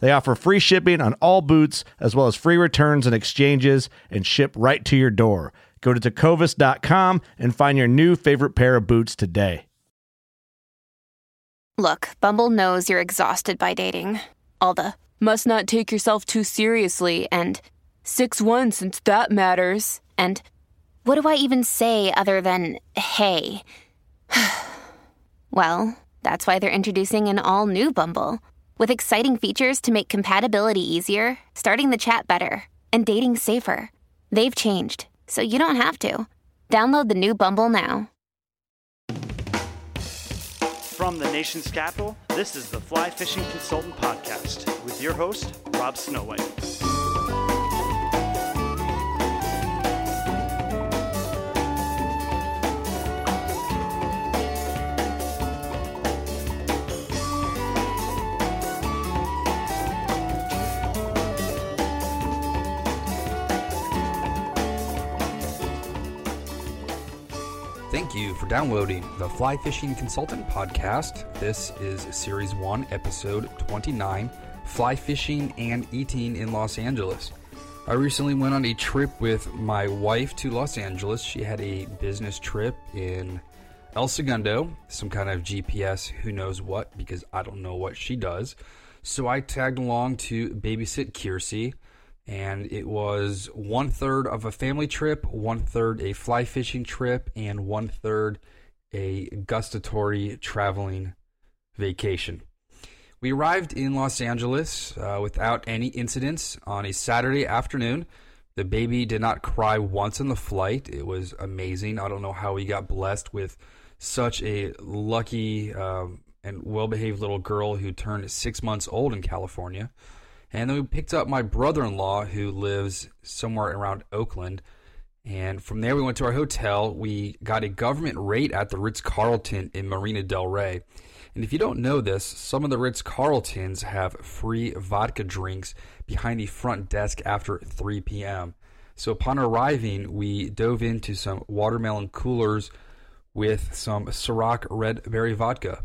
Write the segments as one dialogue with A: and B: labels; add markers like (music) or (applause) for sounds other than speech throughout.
A: They offer free shipping on all boots, as well as free returns and exchanges, and ship right to your door. Go to tecovas.com and find your new favorite pair of boots today.
B: Look, Bumble knows you're exhausted by dating. All the must not take yourself too seriously and 6 1 since that matters. And what do I even say other than hey? (sighs) well, that's why they're introducing an all new Bumble with exciting features to make compatibility easier, starting the chat better, and dating safer. They've changed, so you don't have to. Download the new Bumble now.
C: From the nation's capital, this is the Fly Fishing Consultant Podcast with your host, Rob Snowhite.
D: For downloading the Fly Fishing Consultant Podcast. This is Series 1, Episode 29 Fly Fishing and Eating in Los Angeles. I recently went on a trip with my wife to Los Angeles. She had a business trip in El Segundo, some kind of GPS, who knows what, because I don't know what she does. So I tagged along to babysit Kiersey and it was one third of a family trip, one third a fly fishing trip, and one third a gustatory traveling vacation. We arrived in Los Angeles uh, without any incidents on a Saturday afternoon. The baby did not cry once in the flight. It was amazing. I don't know how we got blessed with such a lucky um, and well behaved little girl who turned six months old in California. And then we picked up my brother in law who lives somewhere around Oakland. And from there, we went to our hotel. We got a government rate at the Ritz Carlton in Marina Del Rey. And if you don't know this, some of the Ritz Carltons have free vodka drinks behind the front desk after 3 p.m. So upon arriving, we dove into some watermelon coolers with some Ciroc red berry vodka.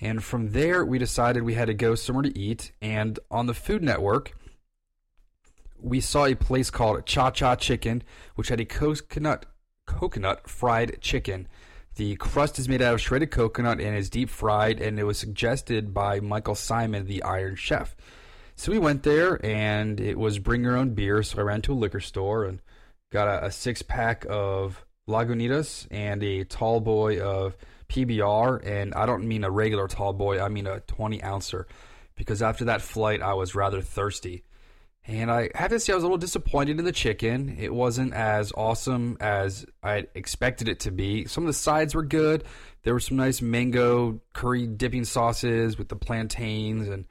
D: And from there, we decided we had to go somewhere to eat. And on the Food Network, we saw a place called Cha Cha Chicken, which had a coconut coconut fried chicken. The crust is made out of shredded coconut and is deep fried, and it was suggested by Michael Symon, the Iron Chef. So we went there, and it was bring your own beer. So I ran to a liquor store and got a, a six pack of Lagunitas and a tall boy of PBR, and I don't mean a regular tall boy, I mean a 20 ouncer, because after that flight, I was rather thirsty. And I have to say, I was a little disappointed in the chicken. It wasn't as awesome as I expected it to be. Some of the sides were good. There were some nice mango curry dipping sauces with the plantains and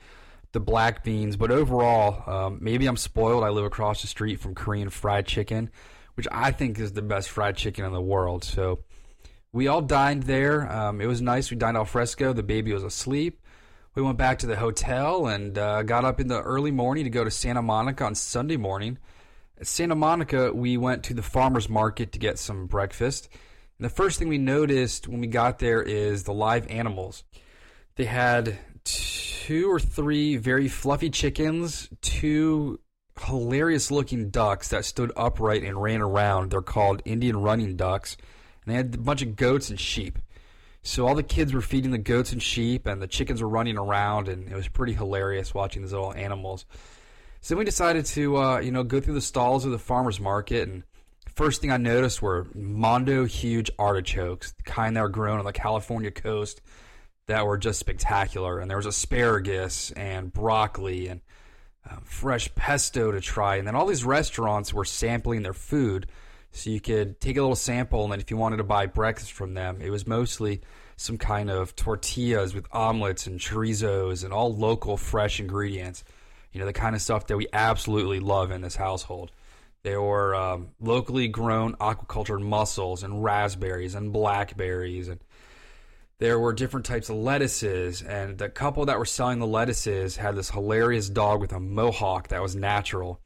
D: the black beans. But overall, um, maybe I'm spoiled. I live across the street from Korean fried chicken, which I think is the best fried chicken in the world. So we all dined there. Um, it was nice. We dined al fresco. The baby was asleep. We went back to the hotel and uh, got up in the early morning to go to Santa Monica on Sunday morning. At Santa Monica, we went to the farmer's market to get some breakfast. And the first thing we noticed when we got there is the live animals. They had two or three very fluffy chickens, two hilarious looking ducks that stood upright and ran around. They're called Indian running ducks. And they had a bunch of goats and sheep. So all the kids were feeding the goats and sheep, and the chickens were running around, and it was pretty hilarious watching these little animals. So then we decided to, uh, you know, go through the stalls of the farmer's market, and first thing I noticed were Mondo huge artichokes, the kind that are grown on the California coast that were just spectacular. And there was asparagus and broccoli and uh, fresh pesto to try. And then all these restaurants were sampling their food. So you could take a little sample, and then if you wanted to buy breakfast from them, it was mostly some kind of tortillas with omelets and chorizos and all local fresh ingredients. You know, the kind of stuff that we absolutely love in this household. There were um, locally grown aquaculture mussels and raspberries and blackberries and there were different types of lettuces, and the couple that were selling the lettuces had this hilarious dog with a mohawk that was natural.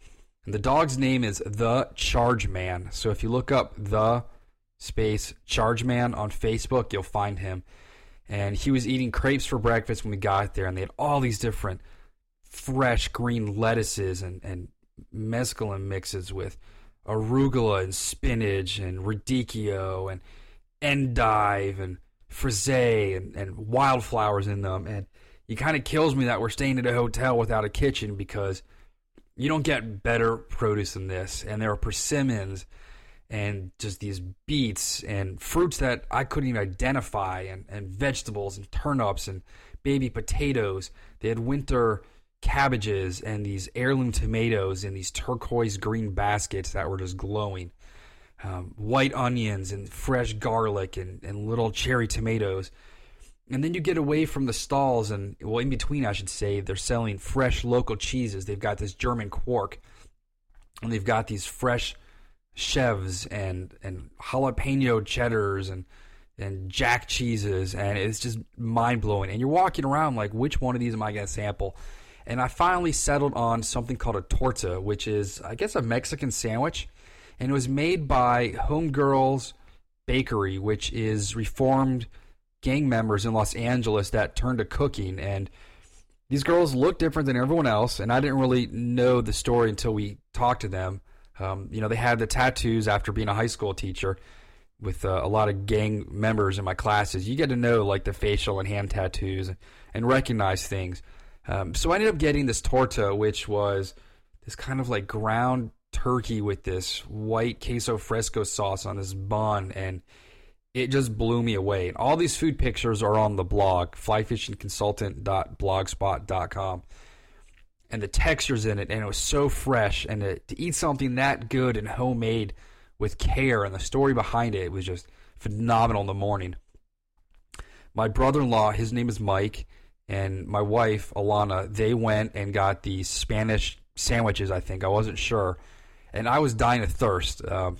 D: And the dog's name is the Charge Man. So if you look up the space Charge Man on Facebook, you'll find him. And he was eating crepes for breakfast when we got there, and they had all these different fresh green lettuces and, and mesclun mixes with arugula and spinach and radicchio and endive and frisee and, and wildflowers in them. And it kind of kills me that we're staying at a hotel without a kitchen because you don't get better produce than this. And there are persimmons and just these beets and fruits that I couldn't even identify and, and vegetables and turnips and baby potatoes. They had winter cabbages and these heirloom tomatoes in these turquoise green baskets that were just glowing um, white onions and fresh garlic and, and little cherry tomatoes. And then you get away from the stalls, and well, in between, I should say, they're selling fresh local cheeses. They've got this German quark, and they've got these fresh chèvres and and jalapeno cheddars and and jack cheeses, and it's just mind blowing. And you're walking around like, which one of these am I going to sample? And I finally settled on something called a torta, which is, I guess, a Mexican sandwich and it was made by Homegirls Bakery, which is reformed gang members in Los Angeles that turned to cooking. And these girls look different than everyone else, and I didn't really know the story until we talked to them. Um, you know, they had the tattoos after being a high school teacher with uh, a lot of gang members in my classes. You get to know like the facial and hand tattoos and, recognize things. Um, so I ended up getting this torta, which was this kind of like ground turkey with this white queso fresco sauce on this bun and it just blew me away. And all these food pictures are on the blog, flyfishingconsultant.blogspot.com. And the textures in it, and it was so fresh. And to, to eat something that good and homemade with care and the story behind it, it was just phenomenal in the morning. My brother in law, his name is Mike, and my wife, Alana, they went and got the Spanish sandwiches, I think. I wasn't sure and I was dying of thirst. Um,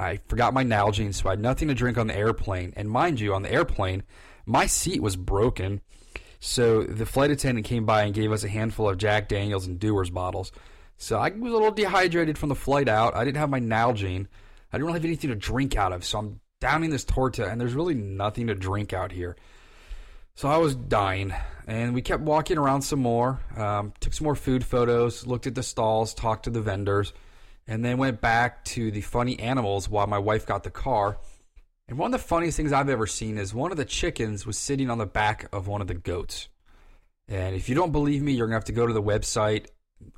D: I forgot my Nalgene, so I had nothing to drink on the airplane. And mind you, on the airplane, my seat was broken. So the flight attendant came by and gave us a handful of Jack Daniels and Dewar's bottles. So I was a little dehydrated from the flight out. I didn't have my Nalgene. I didn't really have anything to drink out of. So I'm downing this torta, and there's really nothing to drink out here. So I was dying, and we kept walking around some more. Um, took some more food photos, looked at the stalls, talked to the vendors and then went back to the funny animals while my wife got the car. And one of the funniest things I've ever seen is one of the chickens was sitting on the back of one of the goats. And if you don't believe me, you're going to have to go to the website,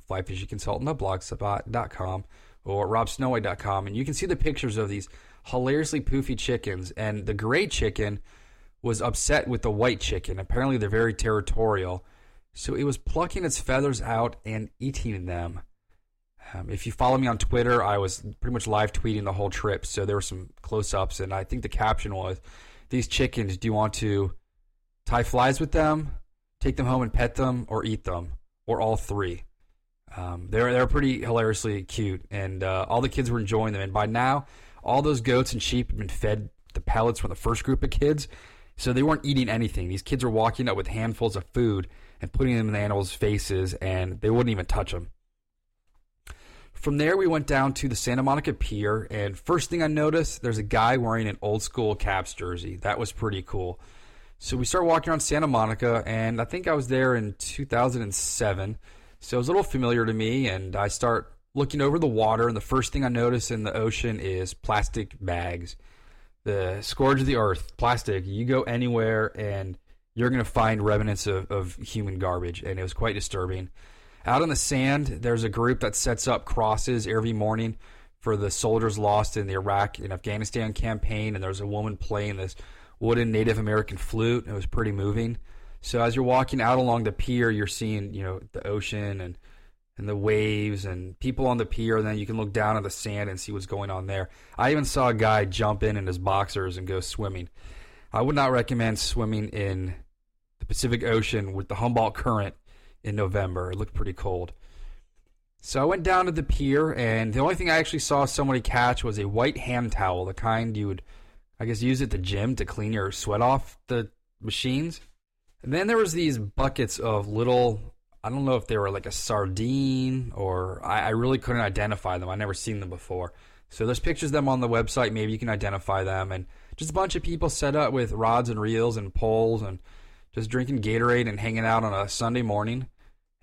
D: flyfishingconsultant.blogspot.com or robsnowhite.com, and you can see the pictures of these hilariously poofy chickens. And the gray chicken was upset with the white chicken. Apparently, they're very territorial. So it was plucking its feathers out and eating them. Um, if you follow me on Twitter, I was pretty much live tweeting the whole trip, so there were some close ups, and I think the caption was, "These chickens, do you want to tie flies with them, take them home and pet them, or eat them, or all three?" Um, they're they're pretty hilariously cute, and uh, all the kids were enjoying them. And by now, all those goats and sheep had been fed the pellets from the first group of kids, so they weren't eating anything. These kids were walking up with handfuls of food and putting them in the animals' faces, and they wouldn't even touch them. From there, we went down to the Santa Monica Pier, and first thing I noticed, there's a guy wearing an old school Caps jersey. That was pretty cool. So we started walking around Santa Monica, and I think I was there in 2007. So it was a little familiar to me, and I start looking over the water, and the first thing I notice in the ocean is plastic bags. The scourge of the earth, plastic. You go anywhere, and you're going to find remnants of, of human garbage, and it was quite disturbing. Out on the sand, there's a group that sets up crosses every morning for the soldiers lost in the Iraq and Afghanistan campaign, and there's a woman playing this wooden Native American flute. It was pretty moving. So as you're walking out along the pier, you're seeing you know the ocean and and the waves and people on the pier. And then you can look down at the sand and see what's going on there. I even saw a guy jump in in his boxers and go swimming. I would not recommend swimming in the Pacific Ocean with the Humboldt Current in November. It looked pretty cold. So I went down to the pier, and the only thing I actually saw somebody catch was a white hand towel, the kind you would, I guess, use at the gym to clean your sweat off the machines. And then there was these buckets of little, I don't know if they were like a sardine or I, I really couldn't identify them. I never seen them before. So there's pictures of them on the website. Maybe you can identify them. And just a bunch of people set up with rods and reels and poles and just drinking Gatorade and hanging out on a Sunday morning.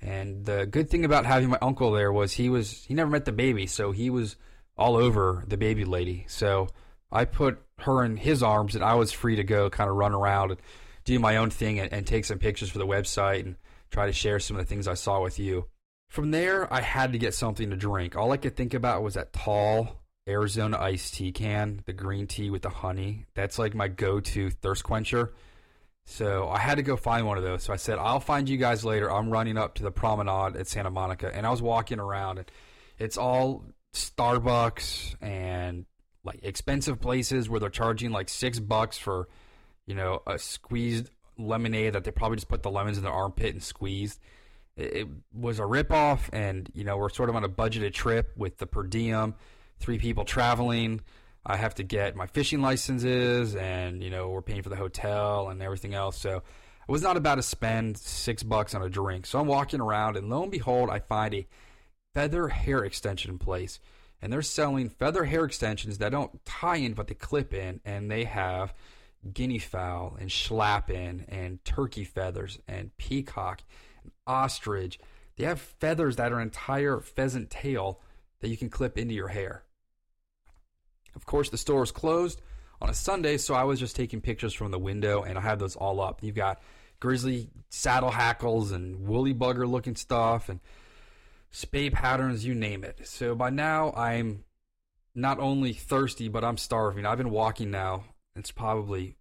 D: And the good thing about having my uncle there was he was he never met the baby, so he was all over the baby lady. So I put her in his arms, and I was free to go, kind of run around and do my own thing, and, and take some pictures for the website and try to share some of the things I saw with you. From there, I had to get something to drink. All I could think about was that tall Arizona iced tea can, the green tea with the honey. That's like my go-to thirst quencher. So I had to go find one of those. So I said, I'll find you guys later. I'm running up to the promenade at Santa Monica. And I was walking around, and it's all Starbucks and like expensive places where they're charging like six bucks for, you know, a squeezed lemonade that they probably just put the lemons in their armpit and squeezed. It, it was a ripoff, and you know we're sort of on a budgeted trip with the per diem, three people traveling. I have to get my fishing licenses, and you know we're paying for the hotel and everything else. So I was not about to spend six bucks on a drink. So I'm walking around, and lo and behold, I find a feather hair extension place, and they're selling feather hair extensions that don't tie in, but they clip in, and they have guinea fowl and schlappen and turkey feathers and peacock and ostrich. They have feathers that are entire pheasant tail that you can clip into your hair. Of course, the store is closed on a Sunday, so I was just taking pictures from the window, and I had those all up. You've got grizzly saddle hackles and woolly bugger looking stuff and spey patterns, you name it. So by now, I'm not only thirsty, but I'm starving. I've been walking now. It's probably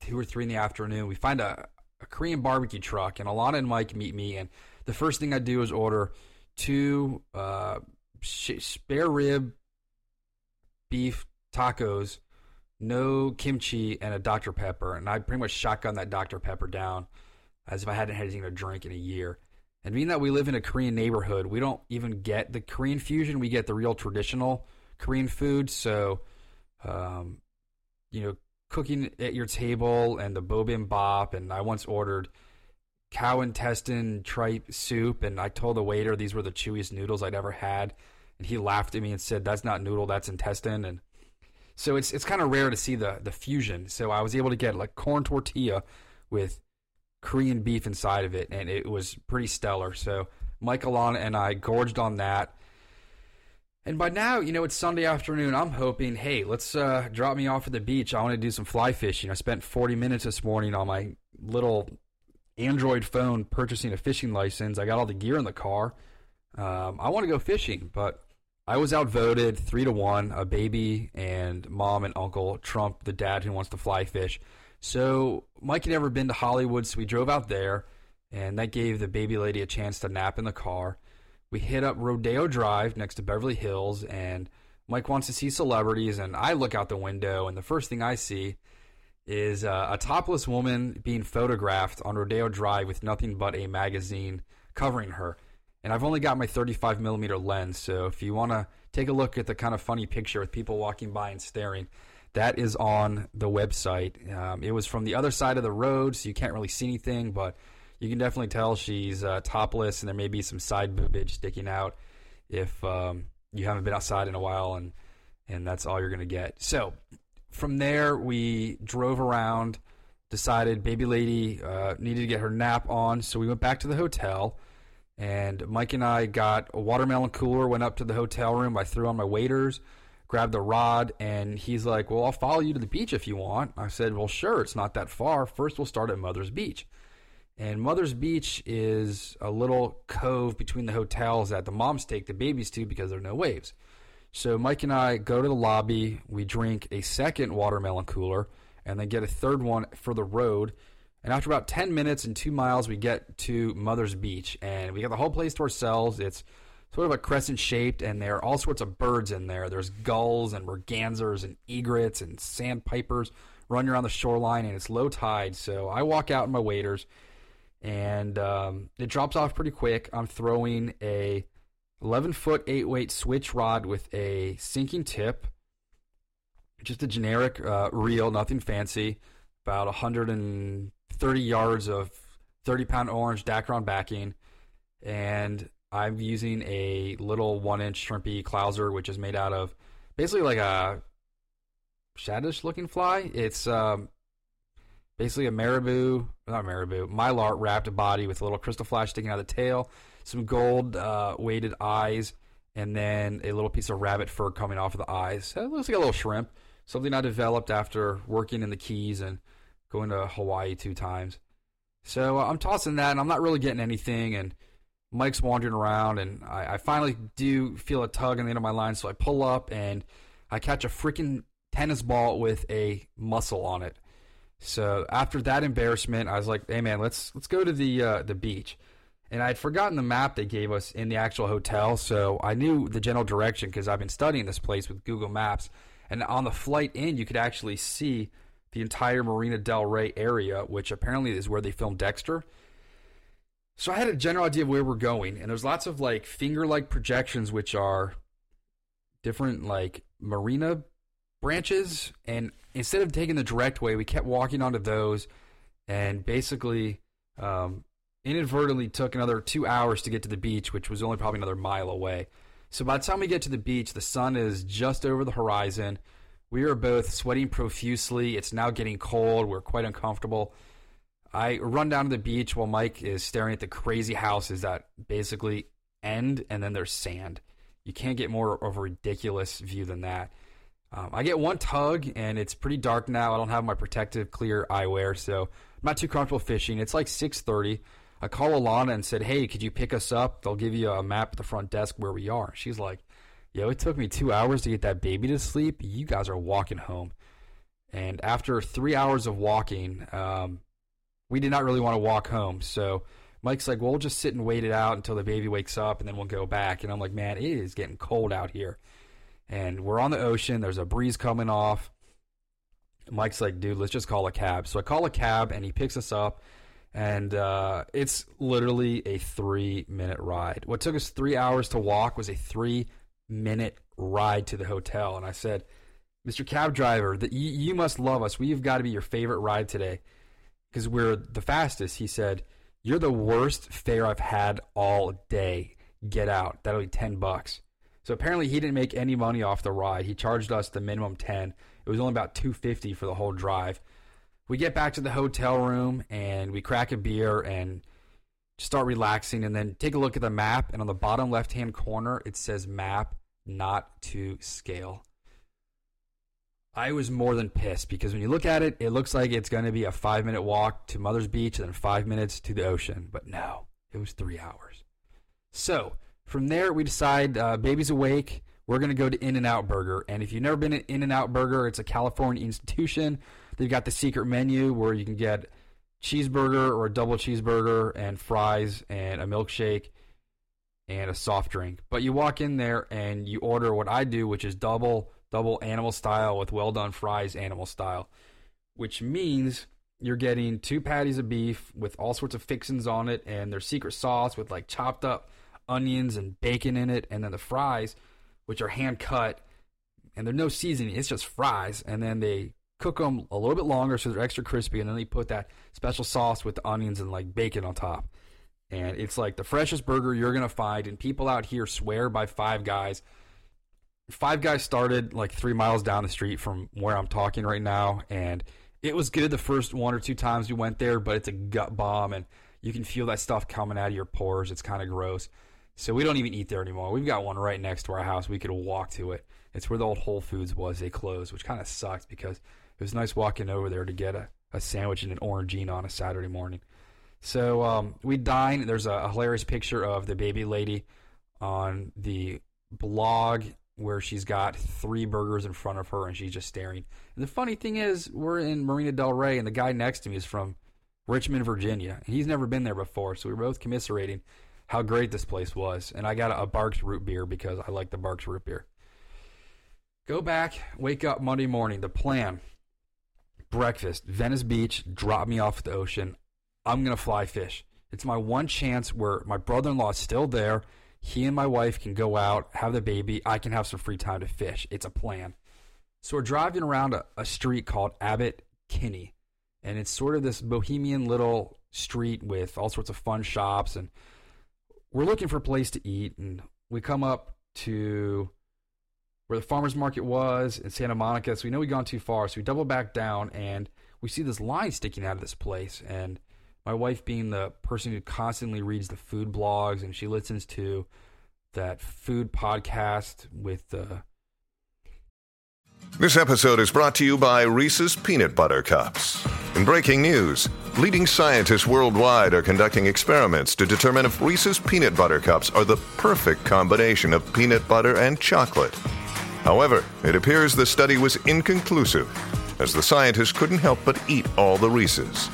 D: two or three in the afternoon. We find a, a Korean barbecue truck, and Alana and Mike meet me. And the first thing I do is order two uh, spare rib beef tacos, no kimchi, and a Dr. Pepper. And I pretty much shotgun that Dr. Pepper down as if I hadn't had anything to drink in a year. And being that we live in a Korean neighborhood, we don't even get the Korean fusion. We get the real traditional Korean food. So, um, you know, cooking at your table and the bibimbap. And I once ordered cow intestine tripe soup, and I told the waiter these were the chewiest noodles I'd ever had and he laughed at me and said, "That's not noodle, that's intestine." And so it's it's kind of rare to see the the fusion. So I was able to get like corn tortilla with Korean beef inside of it, and it was pretty stellar. So Mike Alana and I gorged on that. And by now, you know, it's Sunday afternoon. I'm hoping, hey, let's uh, drop me off at the beach. I want to do some fly fishing. I spent 40 minutes this morning on my little Android phone purchasing a fishing license. I got all the gear in the car. Um, I want to go fishing, but I was outvoted three to one. A baby and mom and uncle trump the dad who wants to fly fish. So Mike had never been to Hollywood, so we drove out there, and that gave the baby lady a chance to nap in the car. We hit up Rodeo Drive next to Beverly Hills, and Mike wants to see celebrities, and I look out the window, and the first thing I see is uh, a topless woman being photographed on Rodeo Drive with nothing but a magazine covering her and I've only got my 35 millimeter lens. So if you want to take a look at the kind of funny picture with people walking by and staring, that is on the website. Um, it was from the other side of the road, so you can't really see anything, but you can definitely tell she's uh, topless, and there may be some side boobage sticking out if um, you haven't been outside in a while, and and that's all you're gonna get. So from there, we drove around, decided baby lady uh, needed to get her nap on, so we went back to the hotel. And Mike and I got a watermelon cooler, went up to the hotel room. I threw on my waders, grabbed the rod, and he's like, Well, I'll follow you to the beach if you want. I said, Well, sure, it's not that far. First, we'll start at Mother's Beach. And Mother's Beach is a little cove between the hotels that the moms take the babies to because there are no waves. So Mike and I go to the lobby, we drink a second watermelon cooler, and then get a third one for the road. And after about 10 minutes and two miles, we get to Mother's Beach, and we got the whole place to ourselves. It's sort of a crescent shaped, and there are all sorts of birds in there. There's gulls and mergansers and egrets and sandpipers running around the shoreline, and it's low tide. So I walk out in my waders, and um, it drops off pretty quick. I'm throwing a 11 foot 8 weight switch rod with a sinking tip, just a generic uh, reel, nothing fancy. About 130 yards of 30 pound orange Dacron backing, and I'm using a little one inch shrimpy clouser, which is made out of basically like a shaddish looking fly. It's um, basically a marabou, not marabou, mylar wrapped body with a little crystal flash sticking out of the tail, some gold uh, weighted eyes, and then a little piece of rabbit fur coming off of the eyes. It looks like a little shrimp. Something I developed after working in the Keys and going to Hawaii two times. So uh, I'm tossing that, and I'm not really getting anything. And Mike's wandering around, and I, I finally do feel a tug in the end of my line. So I pull up, and I catch a freaking tennis ball with a mussel on it. So after that embarrassment, I was like, "Hey man, let's let's go to the uh, the beach." And I'd forgotten the map they gave us in the actual hotel, so I knew the general direction because I've been studying this place with Google Maps. And on the flight in, you could actually see the entire Marina Del Rey area, which apparently is where they filmed Dexter. So I had a general idea of where we're going, and there's lots of like finger-like projections, which are different like marina branches. And instead of taking the direct way, we kept walking onto those, and basically um, inadvertently took another two hours to get to the beach, which was only probably another mile away. So by the time we get to the beach, the sun is just over the horizon. We are both sweating profusely. It's now getting cold. We're quite uncomfortable. I run down to the beach while Mike is staring at the crazy houses that basically end and then there's sand. You can't get more of a ridiculous view than that. Um, I get one tug and it's pretty dark now. I don't have my protective clear eyewear, so I'm not too comfortable fishing. It's like 6:30. I call Alana and said, "Hey, could you pick us up? They'll give you a map at the front desk where we are." She's like, "Yo, it took me two hours to get that baby to sleep. You guys are walking home." And after three hours of walking, um, we did not really want to walk home. So Mike's like, "Well, just sit and wait it out until the baby wakes up, and then we'll go back." And I'm like, "Man, it is getting cold out here." And we're on the ocean. There's a breeze coming off. Mike's like, dude, let's just call a cab. So I call a cab and he picks us up. And uh, it's literally a three minute ride. What took us three hours to walk was a three minute ride to the hotel. And I said, Mr. Cab Driver, that you, you must love us. We've got to be your favorite ride today because we're the fastest. He said, You're the worst fare I've had all day. Get out. That'll be 10 bucks. So apparently he didn't make any money off the ride. He charged us the minimum 10. It was only about 250 for the whole drive. We get back to the hotel room and we crack a beer and start relaxing and then take a look at the map and on the bottom left-hand corner it says map not to scale. I was more than pissed because when you look at it, it looks like it's going to be a five minute walk to Mother's Beach and then five minutes to the ocean. But no, it was three hours. So from there, we decide uh, baby's awake. We're going to go to In N Out Burger. And if you've never been to In N Out Burger, it's a California institution. They've got the secret menu where you can get cheeseburger or a double cheeseburger and fries and a milkshake and a soft drink. But you walk in there and you order what I do, which is double double animal style with well done fries animal style, which means you're getting two patties of beef with all sorts of fixings on it and their secret sauce with like chopped up onions and bacon in it, and then the fries, which are hand cut, and they're no seasoning. It's just fries, and then they cook them a little bit longer so they're extra crispy, and then they put that special sauce with the onions and like bacon on top. And it's like the freshest burger you're gonna find, and people out here swear by Five Guys. Five Guys started like three miles down the street from where I'm talking right now, and it was good the first one or two times we went there, but it's a gut bomb, and you can feel that stuff coming out of your pores. It's kind of gross. So we don't even eat there anymore. We've got one right next to our house. We could walk to it. It's where the old Whole Foods was. They closed, which kind of sucks because it was nice walking over there to get a, a sandwich and an orangina on a Saturday morning. So um, we dine. There's a, a hilarious picture of the baby lady on the blog where she's got three burgers in front of her and she's just staring. And the funny thing is, we're in Marina Del Rey, and the guy next to me is from Richmond, Virginia, he's never been there before. So we were both commiserating how great this place was. And I got a, a Barq's root beer because I like the Barq's root beer. Go back, wake up Monday morning. The plan breakfast, Venice Beach, drop me off at the ocean. I'm going to fly fish. It's my one chance where my brother in law is still there he and my wife can go out, have the baby. I can have some free time to fish. It's a plan. So we're driving around a, a street called Abbott Kinney, and it's sort of this bohemian little street with all sorts of fun shops. And we're looking for a place to eat, and we come up to where the farmers market was in Santa Monica. So we know we've gone too far. So we double back down, and we see this line sticking out of this place. And my wife being the person who constantly reads the food blogs and she listens to that food podcast with the.
E: This episode is brought to you by Reese's Peanut Butter Cups. In breaking news, leading scientists worldwide are conducting experiments to determine if Reese's Peanut Butter Cups are the perfect combination of peanut butter and chocolate. However, it appears the study was inconclusive, as the scientists couldn't help but eat all the Reese's.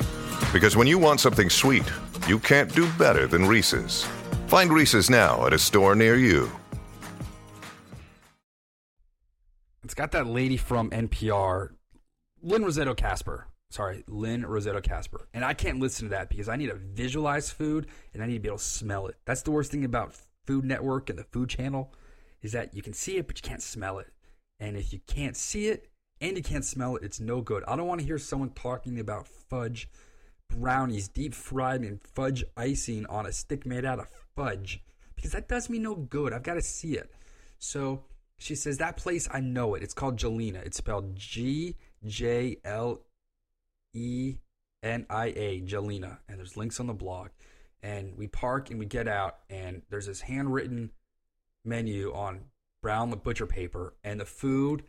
E: Because when you want something sweet, you can't do better than Reese's. Find Reese's now at a store near you.
D: It's got that lady from NPR, Lynn Rossetto Kasper. Sorry, Lynn Rossetto Kasper. And I can't listen to that because I need to visualize food and I need to be able to smell it. That's the worst thing about Food Network and the Food Channel is that you can see it, but you can't smell it. And if you can't see it and you can't smell it, it's no good. I don't want to hear someone talking about fudge brownies deep fried in fudge icing on a stick made out of fudge because that does me no good. I've got to see it. So she says, That place, I know it. It's called Gjelina. It's spelled G J L E N I A, Gjelina. And there's links on the blog. And we park and we get out, and there's this handwritten menu on brown butcher paper, and the food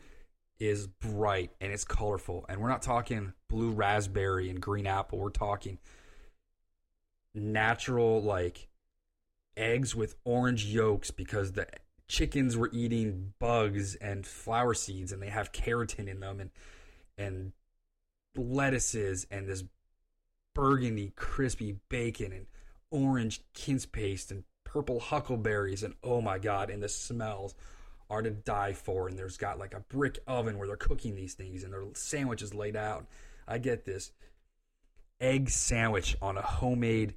D: is bright and it's colorful. And we're not talking blue raspberry and green apple. We're talking natural, like eggs with orange yolks because the chickens were eating bugs and flower seeds and they have keratin in them and and lettuces and this burgundy crispy bacon and orange quince paste and purple huckleberries and oh my god and the smells are to die for. And there's got like a brick oven where they're cooking these things and their sandwiches laid out. I get this egg sandwich on a homemade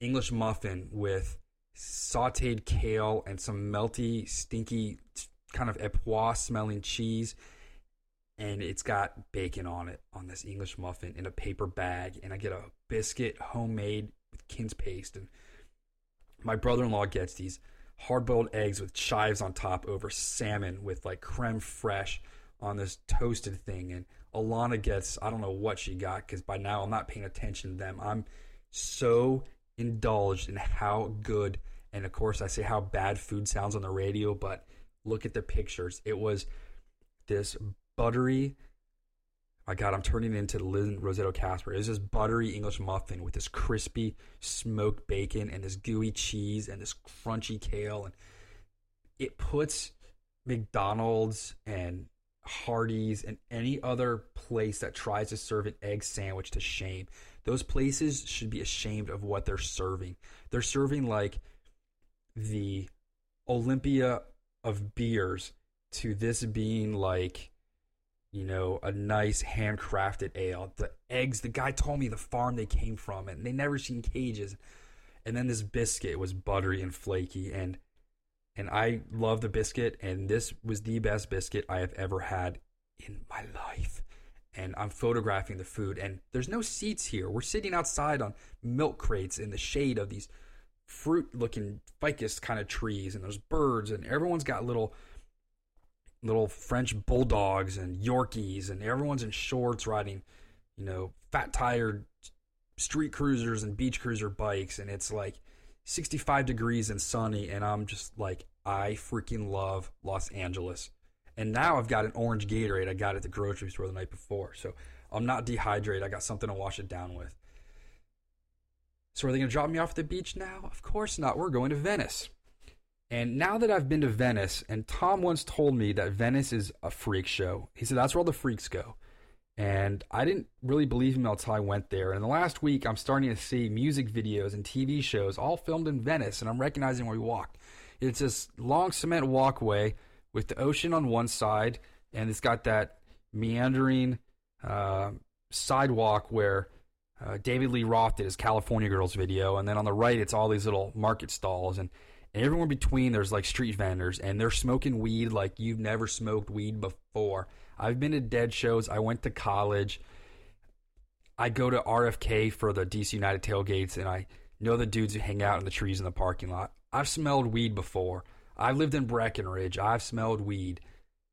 D: English muffin with sauteed kale and some melty, stinky, kind of epoisse smelling cheese. And it's got bacon on it on this English muffin in a paper bag. And I get a biscuit homemade with quince paste. And my brother in law gets these hard boiled eggs with chives on top over salmon with like creme fraiche on this toasted thing. And Alana gets, I don't know what she got because by now I'm not paying attention to them. I'm so indulged in how good, and of course, I say how bad food sounds on the radio, but look at the pictures. It was this buttery my God, I'm turning into Lynn Rossetto Kasper. It's this buttery English muffin with this crispy smoked bacon and this gooey cheese and this crunchy kale. And it puts McDonald's and Hardee's and any other place that tries to serve an egg sandwich to shame. Those places should be ashamed of what they're serving. They're serving like the Olympia of beers to this being like you know, a nice handcrafted ale. The eggs, the guy told me the farm they came from, and they never seen cages. And then this biscuit was buttery and flaky, and and I love the biscuit, and this was the best biscuit I have ever had in my life. And I'm photographing the food, and there's no seats here. We're sitting outside on milk crates in the shade of these fruit looking ficus kind of trees, and there's birds, and everyone's got little little French bulldogs and Yorkies, and everyone's in shorts riding, you know, fat tired street cruisers and beach cruiser bikes, and it's like 65 degrees and sunny, and I'm just like, I freaking love Los Angeles. And now I've got an orange Gatorade. I got at the grocery store the night before, so I'm not dehydrated. I got something to wash it down with. So are they going to drop me off at the beach now? Of course not. We're going to Venice. And now that I've been to Venice, and Tom once told me that Venice is a freak show. He said that's where all the freaks go. And I didn't really believe him until I went there. And in the last week, I'm starting to see music videos and TV shows all filmed in Venice, and I'm recognizing where we walked. It's this long cement walkway with the ocean on one side, and it's got that meandering uh, sidewalk where uh, David Lee Roth did his California Girls video, and then on the right it's all these little market stalls, and, and everywhere between there's like street vendors, and they're smoking weed like you've never smoked weed before. I've been to dead shows. I went to college. I go to RFK for the DC United tailgates, and I know the dudes who hang out in the trees in the parking lot. I've smelled weed before. I've lived in Breckenridge. I've smelled weed.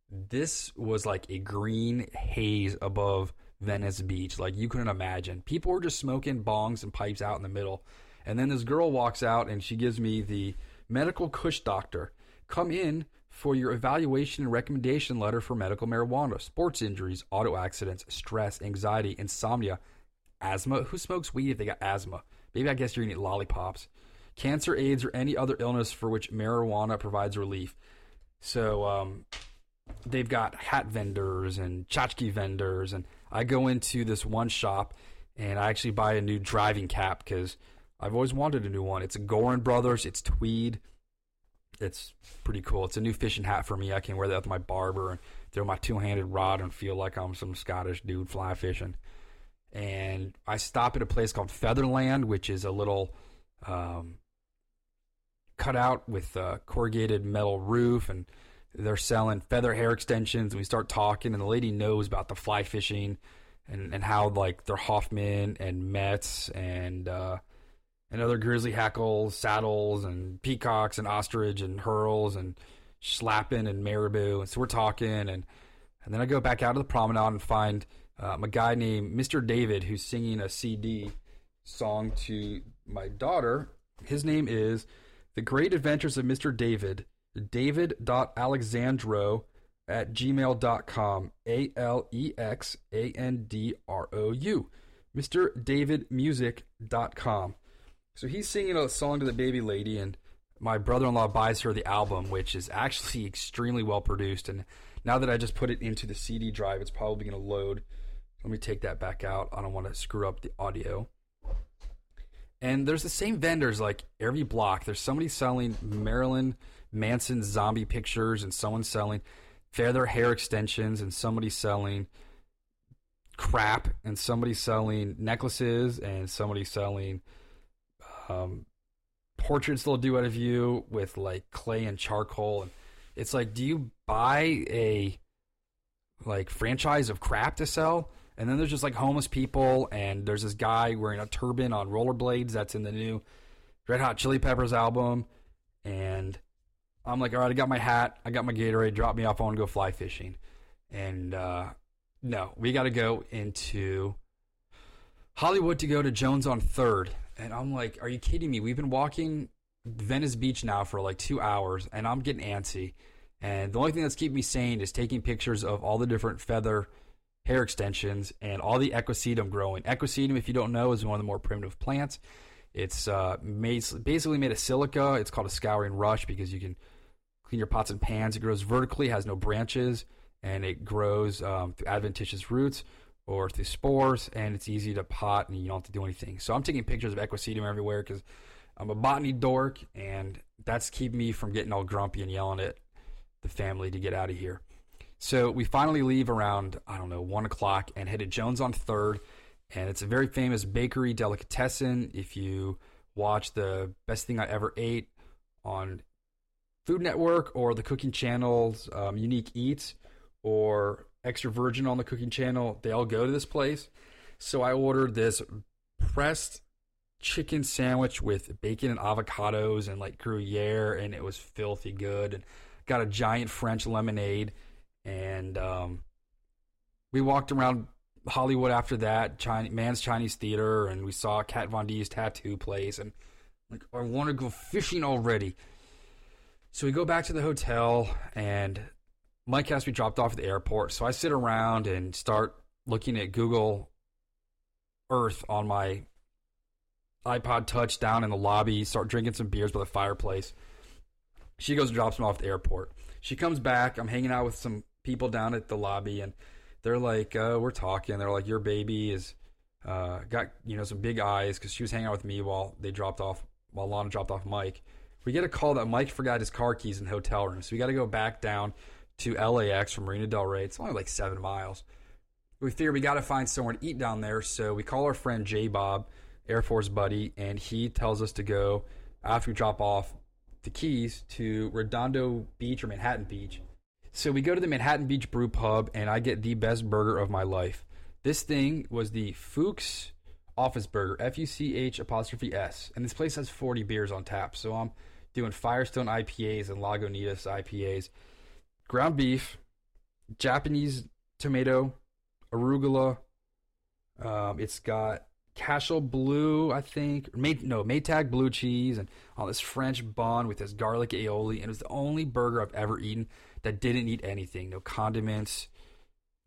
D: This was like a green haze above Venice Beach, like you couldn't imagine. People were just smoking bongs and pipes out in the middle. And then this girl walks out and she gives me the medical kush doctor. Come in for your evaluation and recommendation letter for medical marijuana, sports injuries, auto accidents, stress, anxiety, insomnia, asthma. Who smokes weed if they got asthma? Maybe I guess you're gonna eat lollipops. Cancer, AIDS, or any other illness for which marijuana provides relief. So um, they've got hat vendors and tchotchke vendors, and I go into this one shop and I actually buy a new driving cap because I've always wanted a new one. It's a Goorin Brothers. It's tweed. It's pretty cool. It's a new fishing hat for me. I can wear that with my Barbour and throw my two-handed rod and feel like I'm some Scottish dude fly fishing. And I stop at a place called Featherland, which is a little um, cutout with a corrugated metal roof and they're selling feather hair extensions and we start talking and the lady knows about the fly fishing and, and how like they're Hoffman and Metz and uh, and other grizzly hackles, saddles and peacocks and ostrich and herls and schlappen and marabou. And so we're talking and and then I go back out to the promenade and find um, a guy named Mr. David who's singing a CD song to my daughter. His name is The Great Adventures of Mr. David david.alexandrou at gmail.com. A L E X A N D R O U. MrDavidMusic.com. So he's singing a song to the baby lady, and my brother in law buys her the album, which is actually extremely well produced. And now that I just put it into the CD drive, it's probably going to load. Let me take that back out. I don't want to screw up the audio. And there's the same vendors like every block. There's somebody selling Marilyn Manson zombie pictures, and someone selling feather hair extensions, and somebody selling crap, and somebody selling necklaces, and somebody selling um, portraits they'll do out of you with like clay and charcoal. And it's like, do you buy a like franchise of crap to sell? And then there's just like homeless people, and there's this guy wearing a turban on rollerblades that's in the new Red Hot Chili Peppers album. And I'm like, all right, I got my hat, I got my Gatorade, drop me off, I want to go fly fishing. And uh, no, we got to go into Hollywood to go to Joan's on 3rd. And I'm like, are you kidding me? We've been walking Venice Beach now for like two hours, and I'm getting antsy. And the only thing that's keeping me sane is taking pictures of all the different feather hair extensions, and all the equisetum growing. Equisetum, if you don't know, is one of the more primitive plants. It's uh, made, basically made of silica. It's called a scouring rush because you can clean your pots and pans. It grows vertically, has no branches, and it grows um, through adventitious roots or through spores, and it's easy to pot, and you don't have to do anything. So I'm taking pictures of equisetum everywhere because I'm a botany dork, and that's keeping me from getting all grumpy and yelling at the family to get out of here. So we finally leave around, I don't know, one o'clock and head to Joan's on 3rd. And it's a very famous bakery delicatessen. If you watch the best thing I ever ate on Food Network or the Cooking Channel's um, Unique Eats or Extra Virgin on the Cooking Channel, they all go to this place. So I ordered this pressed chicken sandwich with bacon and avocados and like Gruyere, and it was filthy good. And got a giant French lemonade and um, we walked around Hollywood after that, Mann's Chinese Theater, and we saw Kat Von D's tattoo place, and like I want to go fishing already. So we go back to the hotel, and Mike has to be dropped off at the airport. So I sit around and start looking at Google Earth on my iPod Touch down in the lobby, start drinking some beers by the fireplace. She goes and drops him off at the airport. She comes back. I'm hanging out with some people down at the lobby, and they're like, uh, we're talking. They're like, your baby is uh, got you know some big eyes because she was hanging out with me while they dropped off while Lana dropped off Mike. We get a call that Mike forgot his car keys in the hotel room, so we got to go back down to LAX from Marina Del Rey. It's only like seven miles. We figure we got to find somewhere to eat down there, so we call our friend J Bob, Air Force buddy, and he tells us to go after we drop off the keys to Redondo Beach or Manhattan Beach. So we go to the Manhattan Beach Brew Pub, and I get the best burger of my life. This thing was the Fuchs Office Burger, F U C H apostrophe S, and this place has 40 beers on tap. So I'm doing Firestone IPAs and Lagunitas IPAs, ground beef, Japanese tomato, arugula. Um, it's got Cashel Blue, I think. May, no, Maytag blue cheese and all this French bun with this garlic aioli. And it was the only burger I've ever eaten that didn't need anything. No condiments.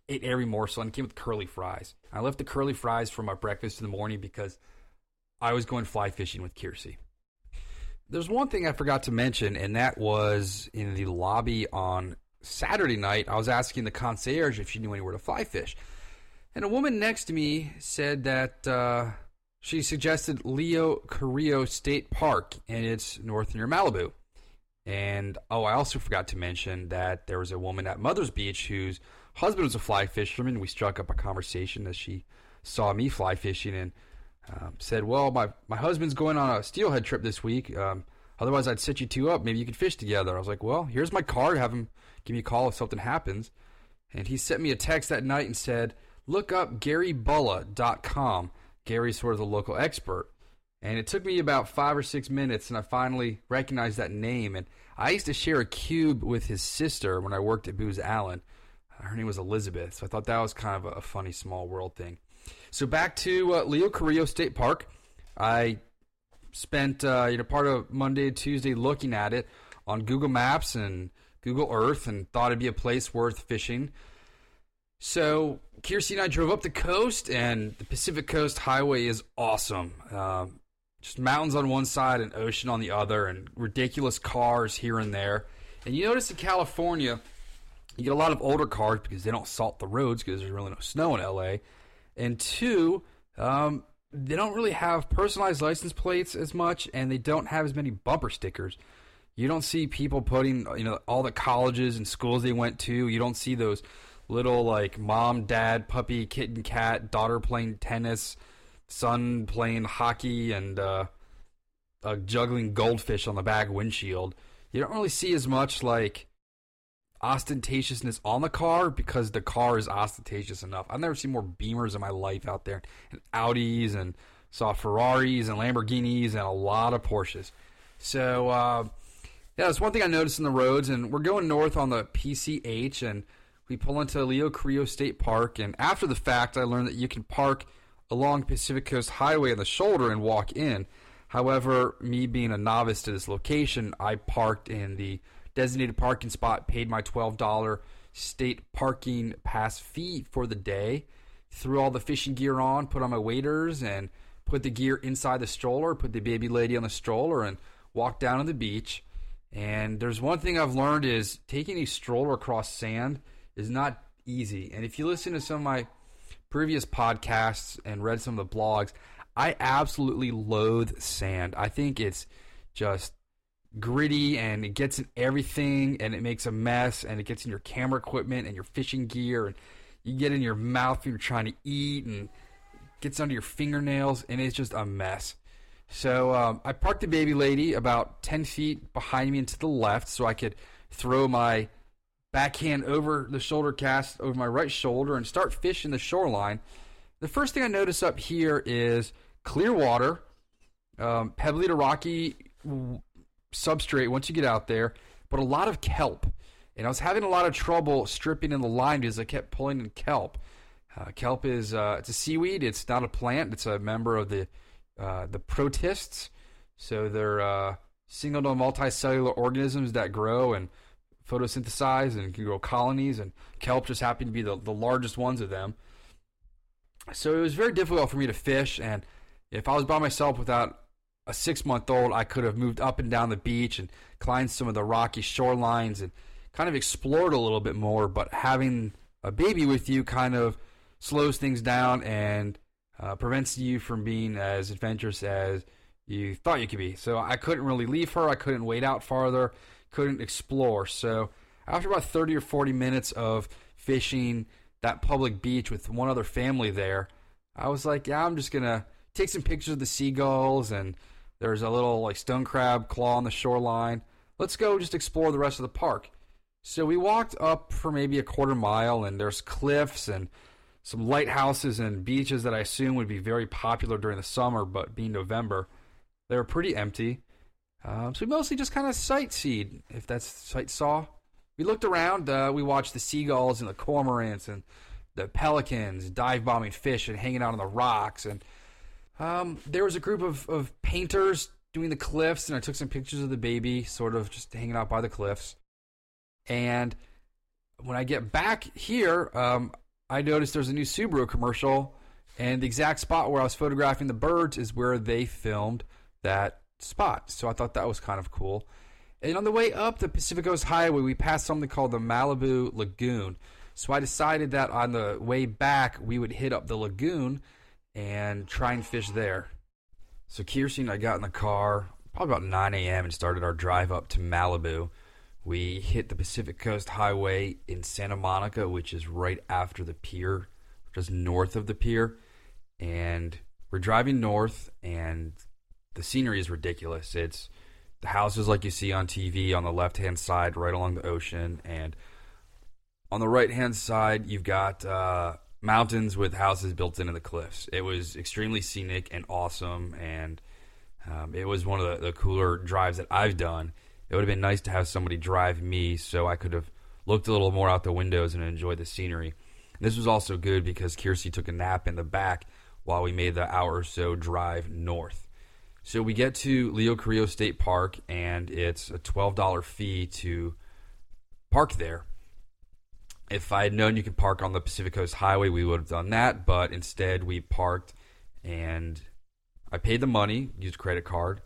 D: Ate every morsel and came with curly fries. I left the curly fries for my breakfast in the morning because I was going fly fishing with Kiersey. There's one thing I forgot to mention, and that was in the lobby on Saturday night. I was asking the concierge if she knew anywhere to fly fish. And a woman next to me said that uh, she suggested Leo Carrillo State Park, and it's north near Malibu. And oh, I also forgot to mention that there was a woman at Mother's Beach whose husband was a fly fisherman. We struck up a conversation as she saw me fly fishing and um, said, "Well, my my husband's going on a steelhead trip this week. Um, otherwise, I'd set you two up. Maybe you could fish together." I was like, "Well, here's my card. Have him give me a call if something happens." And he sent me a text that night and said, "Look up GaryBulla.com. Gary's sort of the local expert." And it took me about five or six minutes, and I finally recognized that name. And I used to share a cube with his sister when I worked at Booz Allen. Her name was Elizabeth, so I thought that was kind of a, a funny small world thing. So back to uh, Leo Carrillo State Park. I spent uh, you know part of Monday and Tuesday looking at it on Google Maps and Google Earth, and thought it'd be a place worth fishing. So Kiersey and I drove up the coast, and the Pacific Coast Highway is awesome. Um, just mountains on one side and ocean on the other, and ridiculous cars here and there. And you notice in California, you get a lot of older cars because they don't salt the roads because there's really no snow in LA. And two, um, they don't really have personalized license plates as much, and they don't have as many bumper stickers. You don't see people putting, you know, all the colleges and schools they went to. You don't see those little like mom, dad, puppy, kitten, cat, daughter playing tennis, son playing hockey, and uh, juggling goldfish on the back windshield. You don't really see as much like ostentatiousness on the car because the car is ostentatious enough. I've never seen more Beamers in my life out there, and Audis, and saw Ferraris and Lamborghinis, and a lot of Porsches. So uh, yeah, that's one thing I noticed in the roads. And we're going north on the PCH, and we pull into Leo Carrillo State Park. And after the fact, I learned that you can park along Pacific Coast Highway on the shoulder and walk in. However, me being a novice to this location, I parked in the designated parking spot, paid my $12 state parking pass fee for the day, threw all the fishing gear on, put on my waders, and put the gear inside the stroller, put the baby lady on the stroller, and walked down to the beach. And there's one thing I've learned is taking a stroller across sand is not easy. And if you listen to some of my previous podcasts and read some of the blogs, I absolutely loathe sand. I think it's just gritty and it gets in everything and it makes a mess and it gets in your camera equipment and your fishing gear and you get in your mouth when you're trying to eat and gets under your fingernails and it's just a mess. So um, I parked the baby lady about 10 feet behind me and to the left so I could throw my backhand over the shoulder cast over my right shoulder and start fishing the shoreline. The first thing I notice up here is clear water, um, pebbly to rocky substrate once you get out there, but a lot of kelp. and I was having a lot of trouble stripping in the line because I kept pulling in kelp. Uh, kelp is uh, it's a seaweed. It's not a plant. It's a member of the uh, the protists. So they're uh, single to multicellular organisms that grow and photosynthesize and can grow colonies. And kelp just happened to be the, the largest ones of them. So it was very difficult for me to fish. And if I was by myself without a six month old, I could have moved up and down the beach and climbed some of the rocky shorelines and kind of explored a little bit more. But having a baby with you kind of slows things down and uh, prevents you from being as adventurous as you thought you could be. So I couldn't really leave her. I couldn't wait out farther. Couldn't explore. So after about 30 or 40 minutes of fishing that public beach with one other family there, I was like, yeah, I'm just going to take some pictures of the seagulls and there's a little like stone crab claw on the shoreline. Let's go just explore the rest of the park. So we walked up for maybe a quarter mile and there's cliffs and some lighthouses and beaches that I assume would be very popular during the summer, but being November, they were pretty empty. Um, so we mostly just kind of sightseed, if that's sight saw. We looked around. Uh, we watched the seagulls and the cormorants and the pelicans dive bombing fish and hanging out on the rocks. And um, there was a group of, of painters doing the cliffs, and I took some pictures of the baby, sort of just hanging out by the cliffs. And when I get back here, um, I noticed there's a new Subaru commercial, and the exact spot where I was photographing the birds is where they filmed that spot. So I thought that was kind of cool. And on the way up the Pacific Coast Highway, we passed something called the Malibu Lagoon. So I decided that on the way back, we would hit up the lagoon and try and fish there. So Kiersey and I got in the car probably about 9 a.m. and started our drive up to Malibu. We hit the Pacific Coast Highway in Santa Monica, which is right after the pier, just north of the pier. And we're driving north, and the scenery is ridiculous. It's the houses like you see on TV on the left hand side, right along the ocean. And on the right hand side, you've got uh, mountains with houses built into the cliffs. It was extremely scenic and awesome. And um, it was one of the, the cooler drives that I've done it would have been nice to have somebody drive me so I could have looked a little more out the windows and enjoyed the scenery. This was also good because Kiersey took a nap in the back while we made the hour or so drive north. So we get to Leo Carrillo State Park, and it's a $12 fee to park there. If I had known you could park on the Pacific Coast Highway, we would have done that, but instead we parked and I paid the money, used credit card,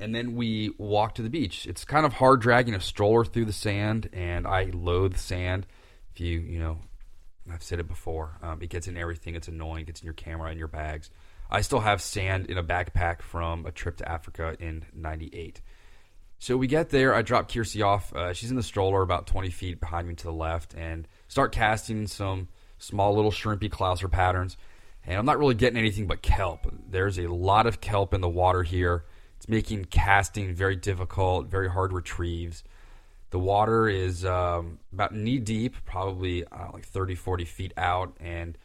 D: and then we walk to the beach. It's kind of hard dragging a stroller through the sand, and I loathe sand. If you, you know, I've said it before, um, it gets in everything. It's annoying. It gets in your camera and your bags. I still have sand in a backpack from a trip to Africa in '98. So we get there. I drop Kiersey off. Uh, she's in the stroller about 20 feet behind me to the left, and start casting some small little shrimpy clouser patterns. And I'm not really getting anything but kelp. There's a lot of kelp in the water here making casting very difficult, very hard retrieves. The water is um, about knee deep, probably uh, like 30, 40 feet out, and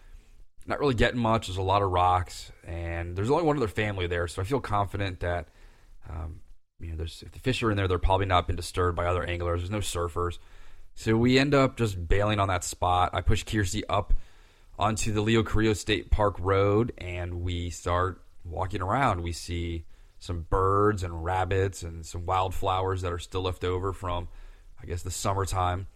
D: not really getting much. There's a lot of rocks, and there's only one other family there, so I feel confident that um, you know, there's if the fish are in there, they're probably not been disturbed by other anglers. There's no surfers, so we end up just bailing on that spot. I push Kiersey up onto the Leo Carrillo State Park Road, and we start walking around. We see some birds and rabbits and some wildflowers that are still left over from, I guess, the summertime.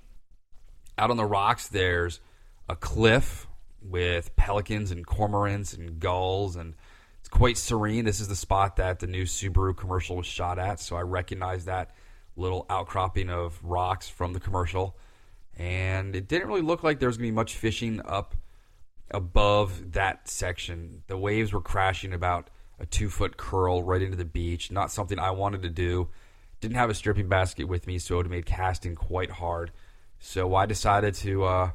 D: Out on the rocks, there's a cliff with pelicans and cormorants and gulls, and it's quite serene. This is the spot that the new Subaru commercial was shot at, so I recognize that little outcropping of rocks from the commercial. And it didn't really look like there was going to be much fishing up above that section. The waves were crashing about a two foot curl right into the beach. Not something I wanted to do. Didn't have a stripping basket with me, so it would have made casting quite hard. So I decided to uh,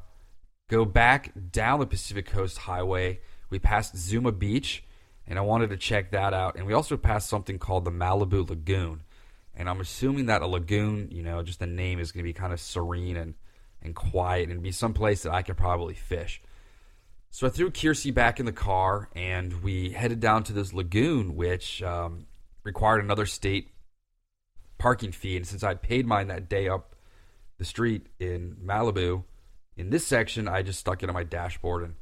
D: go back down the Pacific Coast Highway. We passed Zuma Beach, and I wanted to check that out. And we also passed something called the Malibu Lagoon. And I'm assuming that a lagoon, you know, just the name is going to be kind of serene and, and quiet and be someplace that I could probably fish. So I threw Kiersey back in the car and we headed down to this lagoon, which um, required another state parking fee. And since I'd paid mine that day up the street in Malibu. In this section, I just stuck it on my dashboard and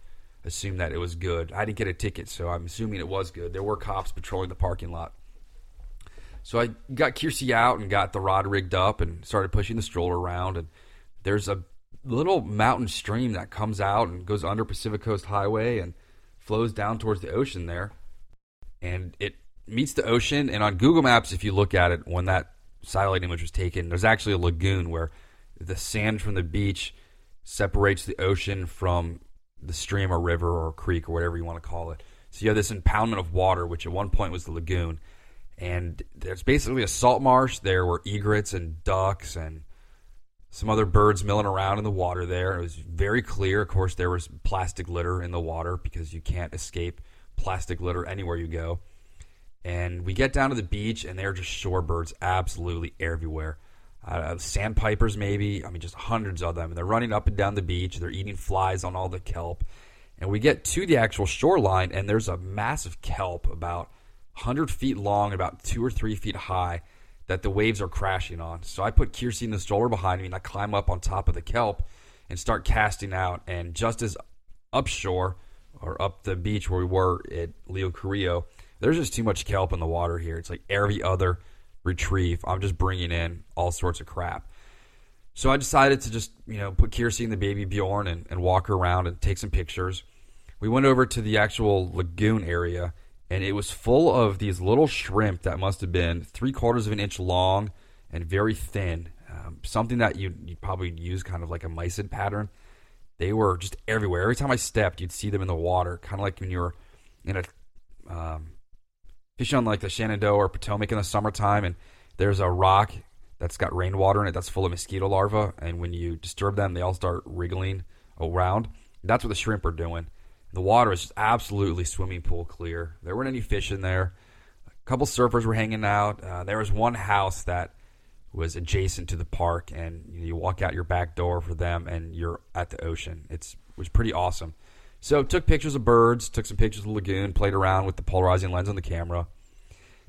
D: assumed that it was good. I didn't get a ticket, so I'm assuming it was good. There were cops patrolling the parking lot. So I got Kiersey out and got the rod rigged up and started pushing the stroller around. And there's a little mountain stream that comes out and goes under Pacific Coast Highway and flows down towards the ocean there. And it meets the ocean. And on Google Maps, if you look at it, when that satellite image was taken, there's actually a lagoon where the sand from the beach separates the ocean from the stream or river or creek or whatever you want to call it. So you have this impoundment of water, which at one point was the lagoon and there's basically a salt marsh. There were egrets and ducks and some other birds milling around in the water there. It was very clear. Of course, there was plastic litter in the water because you can't escape plastic litter anywhere you go. And we get down to the beach, and there are just shorebirds absolutely everywhere. Uh, sandpipers, maybe. I mean, just hundreds of them. And they're running up and down the beach. They're eating flies on all the kelp. And we get to the actual shoreline, and there's a massive kelp about 100 feet long, about two or three feet high, that the waves are crashing on. So I put Kiersey in the stroller behind me, and I climb up on top of the kelp and start casting out. And just as upshore or up the beach where we were at Leo Carrillo, there's just too much kelp in the water here. It's like every other retrieve. I'm just bringing in all sorts of crap. So I decided to just, you know, put Kiersey in the baby Bjorn and, and walk her around and take some pictures. We went over to the actual lagoon area and it was full of these little shrimp that must have been three quarters of an inch long and very thin. Um, something that you you probably use kind of like a mysid pattern. They were just everywhere. Every time I stepped, you'd see them in the water, kind of like when you were in a um, fishing on like the Shenandoah or Potomac in the summertime, and there's a rock that's got rainwater in it that's full of mosquito larvae, and when you disturb them, they all start wriggling around. That's what the shrimp are doing. The water was just absolutely swimming pool clear. There weren't any fish in there. A couple surfers were hanging out. Uh, there was one house that was adjacent to the park, and you, know, you, walk out your back door for them, and you're at the ocean. It's, it was pretty awesome. So took pictures of birds, took some pictures of the lagoon, played around with the polarizing lens on the camera.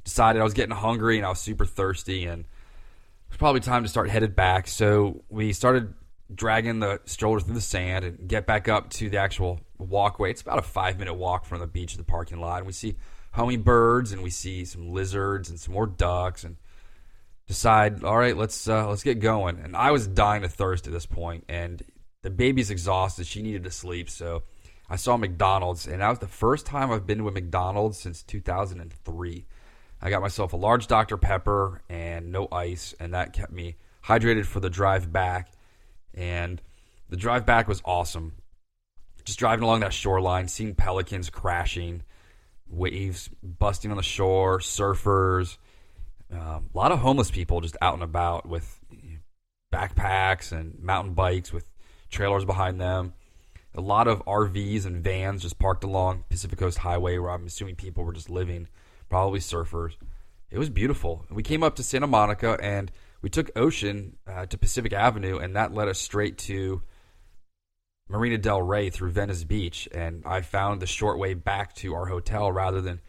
D: Decided I was getting hungry and I was super thirsty, and it was probably time to start headed back. So we started dragging the stroller through the sand and get back up to the actual walkway. It's about a five minute walk from the beach to the parking lot. And we see hummingbirds and we see some lizards and some more ducks and decide, all right, let's uh, let's get going. And I was dying of thirst at this point, and the baby's exhausted. She needed to sleep, so I saw McDonald's, and that was the first time I've been to a McDonald's since 2003. I got myself a large Dr Pepper and no ice, and that kept me hydrated for the drive back. And the drive back was awesome just driving along that shoreline, seeing pelicans crashing, waves busting on the shore, surfers, um, a lot of homeless people just out and about with backpacks and mountain bikes with trailers behind them. A lot of RVs and vans just parked along Pacific Coast Highway, where I'm assuming people were just living, probably surfers. It was beautiful. We came up to Santa Monica and we took Ocean uh, to Pacific Avenue, and that led us straight to Marina Del Rey through Venice Beach, and I found the short way back to our hotel rather than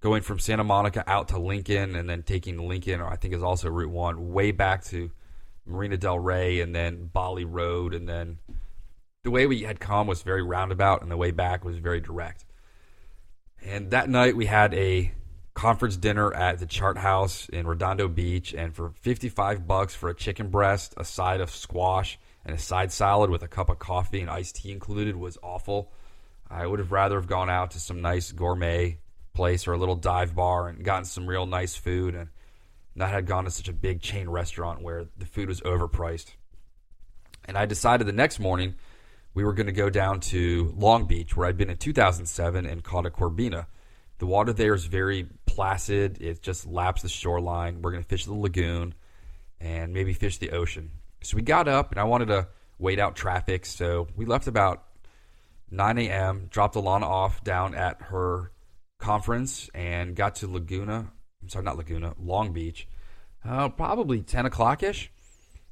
D: going from Santa Monica out to Lincoln and then taking Lincoln, or I think is also Route One, way back to Marina Del Rey and then Bali Road, and then the way we had come was very roundabout, and the way back was very direct. And that night we had a conference dinner at the Chart House in Redondo Beach, and for fifty-five bucks for a chicken breast, a side of squash and a side salad with a cup of coffee and iced tea included was awful. I would have rather have gone out to some nice gourmet place or a little dive bar and gotten some real nice food and not had gone to such a big chain restaurant where the food was overpriced. And I decided the next morning we were going to go down to Long Beach where I'd been in 2007 and caught a corbina. The water there is very placid. It just laps the shoreline. We're going to fish the lagoon and maybe fish the ocean. So we got up and I wanted to wait out traffic. So we left about 9 a.m., dropped Alana off down at her conference and got to Laguna. I'm sorry, not Laguna, Long Beach, uh, probably 10 o'clock ish.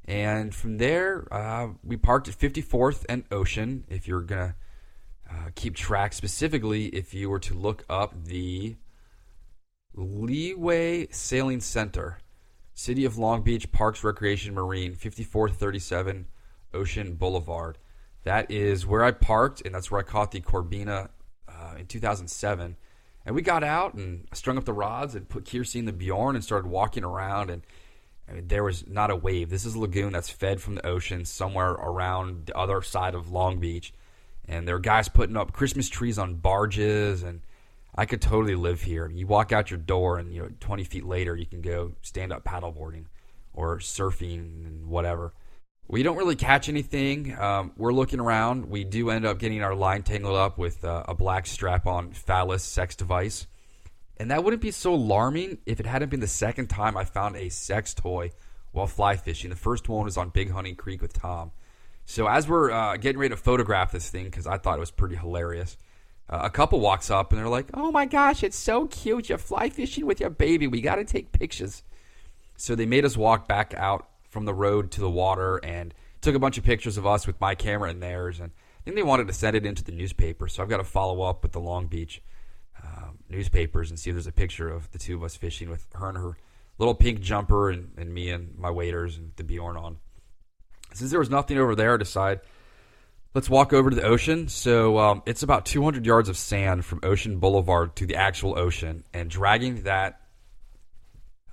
D: And from there, uh, we parked at 54th and Ocean. If you're going to uh, keep track, specifically, if you were to look up the Leeway Sailing Center. City of Long Beach Parks Recreation Marine, 5437 Ocean Boulevard. That is where I parked, and that's where I caught the Corbina uh, in 2007. And we got out and strung up the rods and put Kiersey in the Bjorn and started walking around. And I mean, there was not a wave. This is a lagoon that's fed from the ocean somewhere around the other side of Long Beach. And there are guys putting up Christmas trees on barges. And I could totally live here. You walk out your door, and you know, 20 feet later, you can go stand up paddleboarding or surfing and whatever. We don't really catch anything. Um, we're looking around. We do end up getting our line tangled up with uh, a black strap on phallus sex device. And that wouldn't be so alarming if it hadn't been the second time I found a sex toy while fly fishing. The first one was on Big Hunting Creek with Tom. So as we're uh, getting ready to photograph this thing, because I thought it was pretty hilarious, uh, a couple walks up and they're like, "Oh my gosh, it's so cute! You're fly fishing with your baby. We got to take pictures." So they made us walk back out from the road to the water and took a bunch of pictures of us with my camera and theirs. And I think they wanted to send it into the newspaper. So I've got to follow up with the Long Beach um, newspapers and see if there's a picture of the two of us fishing with her and her little pink jumper and, and me and my waders and the Bjorn on. Since there was nothing over there, I decide let's walk over to the ocean. So um, it's about 200 yards of sand from Ocean Boulevard to the actual ocean, and dragging that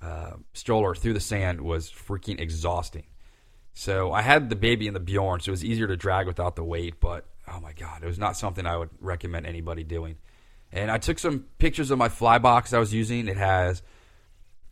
D: uh, stroller through the sand was freaking exhausting. So I had the baby in the Bjorn, so it was easier to drag without the weight. But oh my god, it was not something I would recommend anybody doing. And I took some pictures of my fly box I was using. It has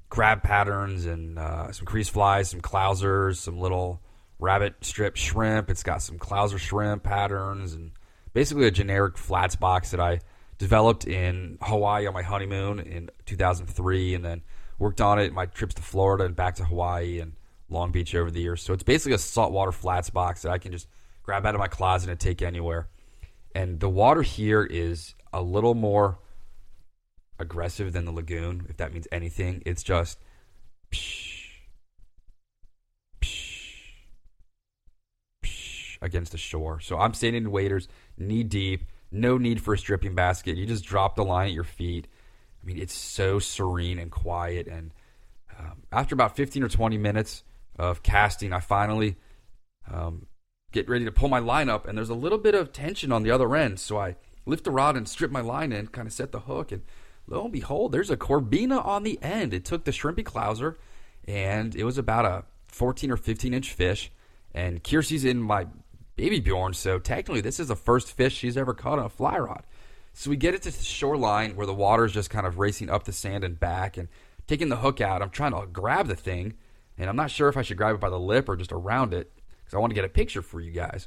D: crab patterns and uh, some crease flies, some clousers, some little rabbit strip shrimp. It's got some clouser shrimp patterns and basically a generic flats box that I developed in Hawaii on my honeymoon in 2003, and then worked on it my trips to Florida and back to Hawaii and Long Beach over the years. So it's basically a saltwater flats box that I can just grab out of my closet and take anywhere. And the water here is a little more aggressive than the lagoon, if that means anything. It's just psh, psh, against the shore. So I'm standing in waders, knee deep, no need for a stripping basket. You just drop the line at your feet I mean, it's so serene and quiet. And um, after about 15 or 20 minutes of casting, I finally um, get ready to pull my line up, and there's a little bit of tension on the other end. So I lift the rod and strip my line in, kind of set the hook, and lo and behold, there's a corbina on the end. It took the shrimpy clouser, and it was about a 14 or 15 inch fish. And Kiersey's in my baby Bjorn, so technically this is the first fish she's ever caught on a fly rod. So we get it to the shoreline where the water is just kind of racing up the sand and back and taking the hook out. I'm trying to grab the thing, and I'm not sure if I should grab it by the lip or just around it because I want to get a picture for you guys.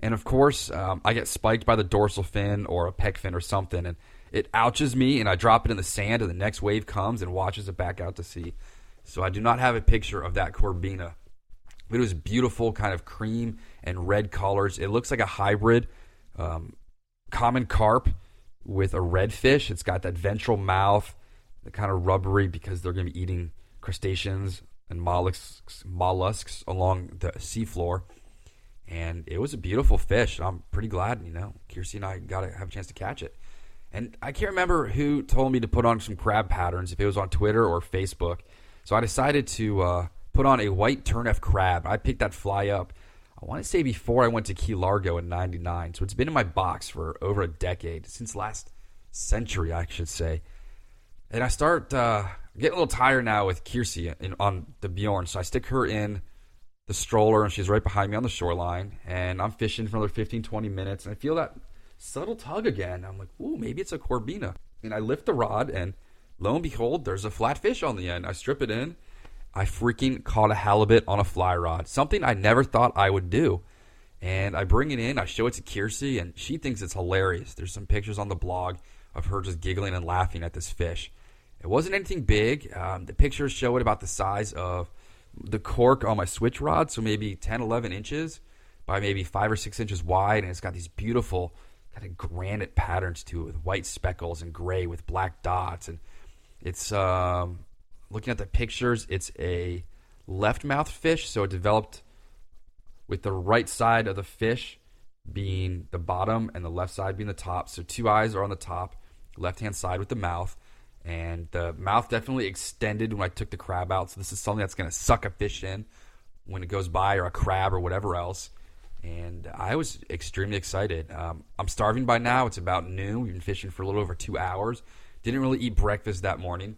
D: And of course, um, I get spiked by the dorsal fin or a pec fin or something, and it ouches me, and I drop it in the sand, and the next wave comes and washes it back out to sea. So I do not have a picture of that Corbina. It was beautiful, kind of cream and red colors. It looks like a hybrid um, common carp with a redfish. It's got that ventral mouth, the kind of rubbery because they're going to be eating crustaceans and mollusks, mollusks along the seafloor. And it was a beautiful fish. I'm pretty glad, you know, Kiersey and I got to have a chance to catch it. And I can't remember who told me to put on some crab patterns, if it was on Twitter or Facebook. So I decided to uh, put on a white turf crab. I picked that fly up I want to say before I went to Key Largo in 99. So it's been in my box for over a decade, since last century, I should say. And I start uh, getting a little tired now with Kiersey in, on the Bjorn. So I stick her in the stroller, and she's right behind me on the shoreline. And I'm fishing for another 15, 20 minutes. And I feel that subtle tug again. I'm like, ooh, maybe it's a corbina. And I lift the rod, and lo and behold, there's a flat fish on the end. I strip it in, I freaking caught a halibut on a fly rod, something I never thought I would do. And I bring it in, I show it to Kiersey, and she thinks it's hilarious. There's some pictures on the blog of her just giggling and laughing at this fish. It wasn't anything big. Um, the pictures show it about the size of the cork on my switch rod, so maybe 10, 11 inches by maybe five or six inches wide, and it's got these beautiful kind of granite patterns to it with white speckles and gray with black dots, and it's um, looking at the pictures, it's a left mouth fish, so it developed with the right side of the fish being the bottom and the left side being the top. So two eyes are on the top, left hand side with the mouth, and the mouth definitely extended when I took the crab out. So this is something that's going to suck a fish in when it goes by, or a crab, or whatever else. And I was extremely excited. Um, I'm starving by now. It's about noon. We've been fishing for a little over two hours. Didn't really eat breakfast that morning.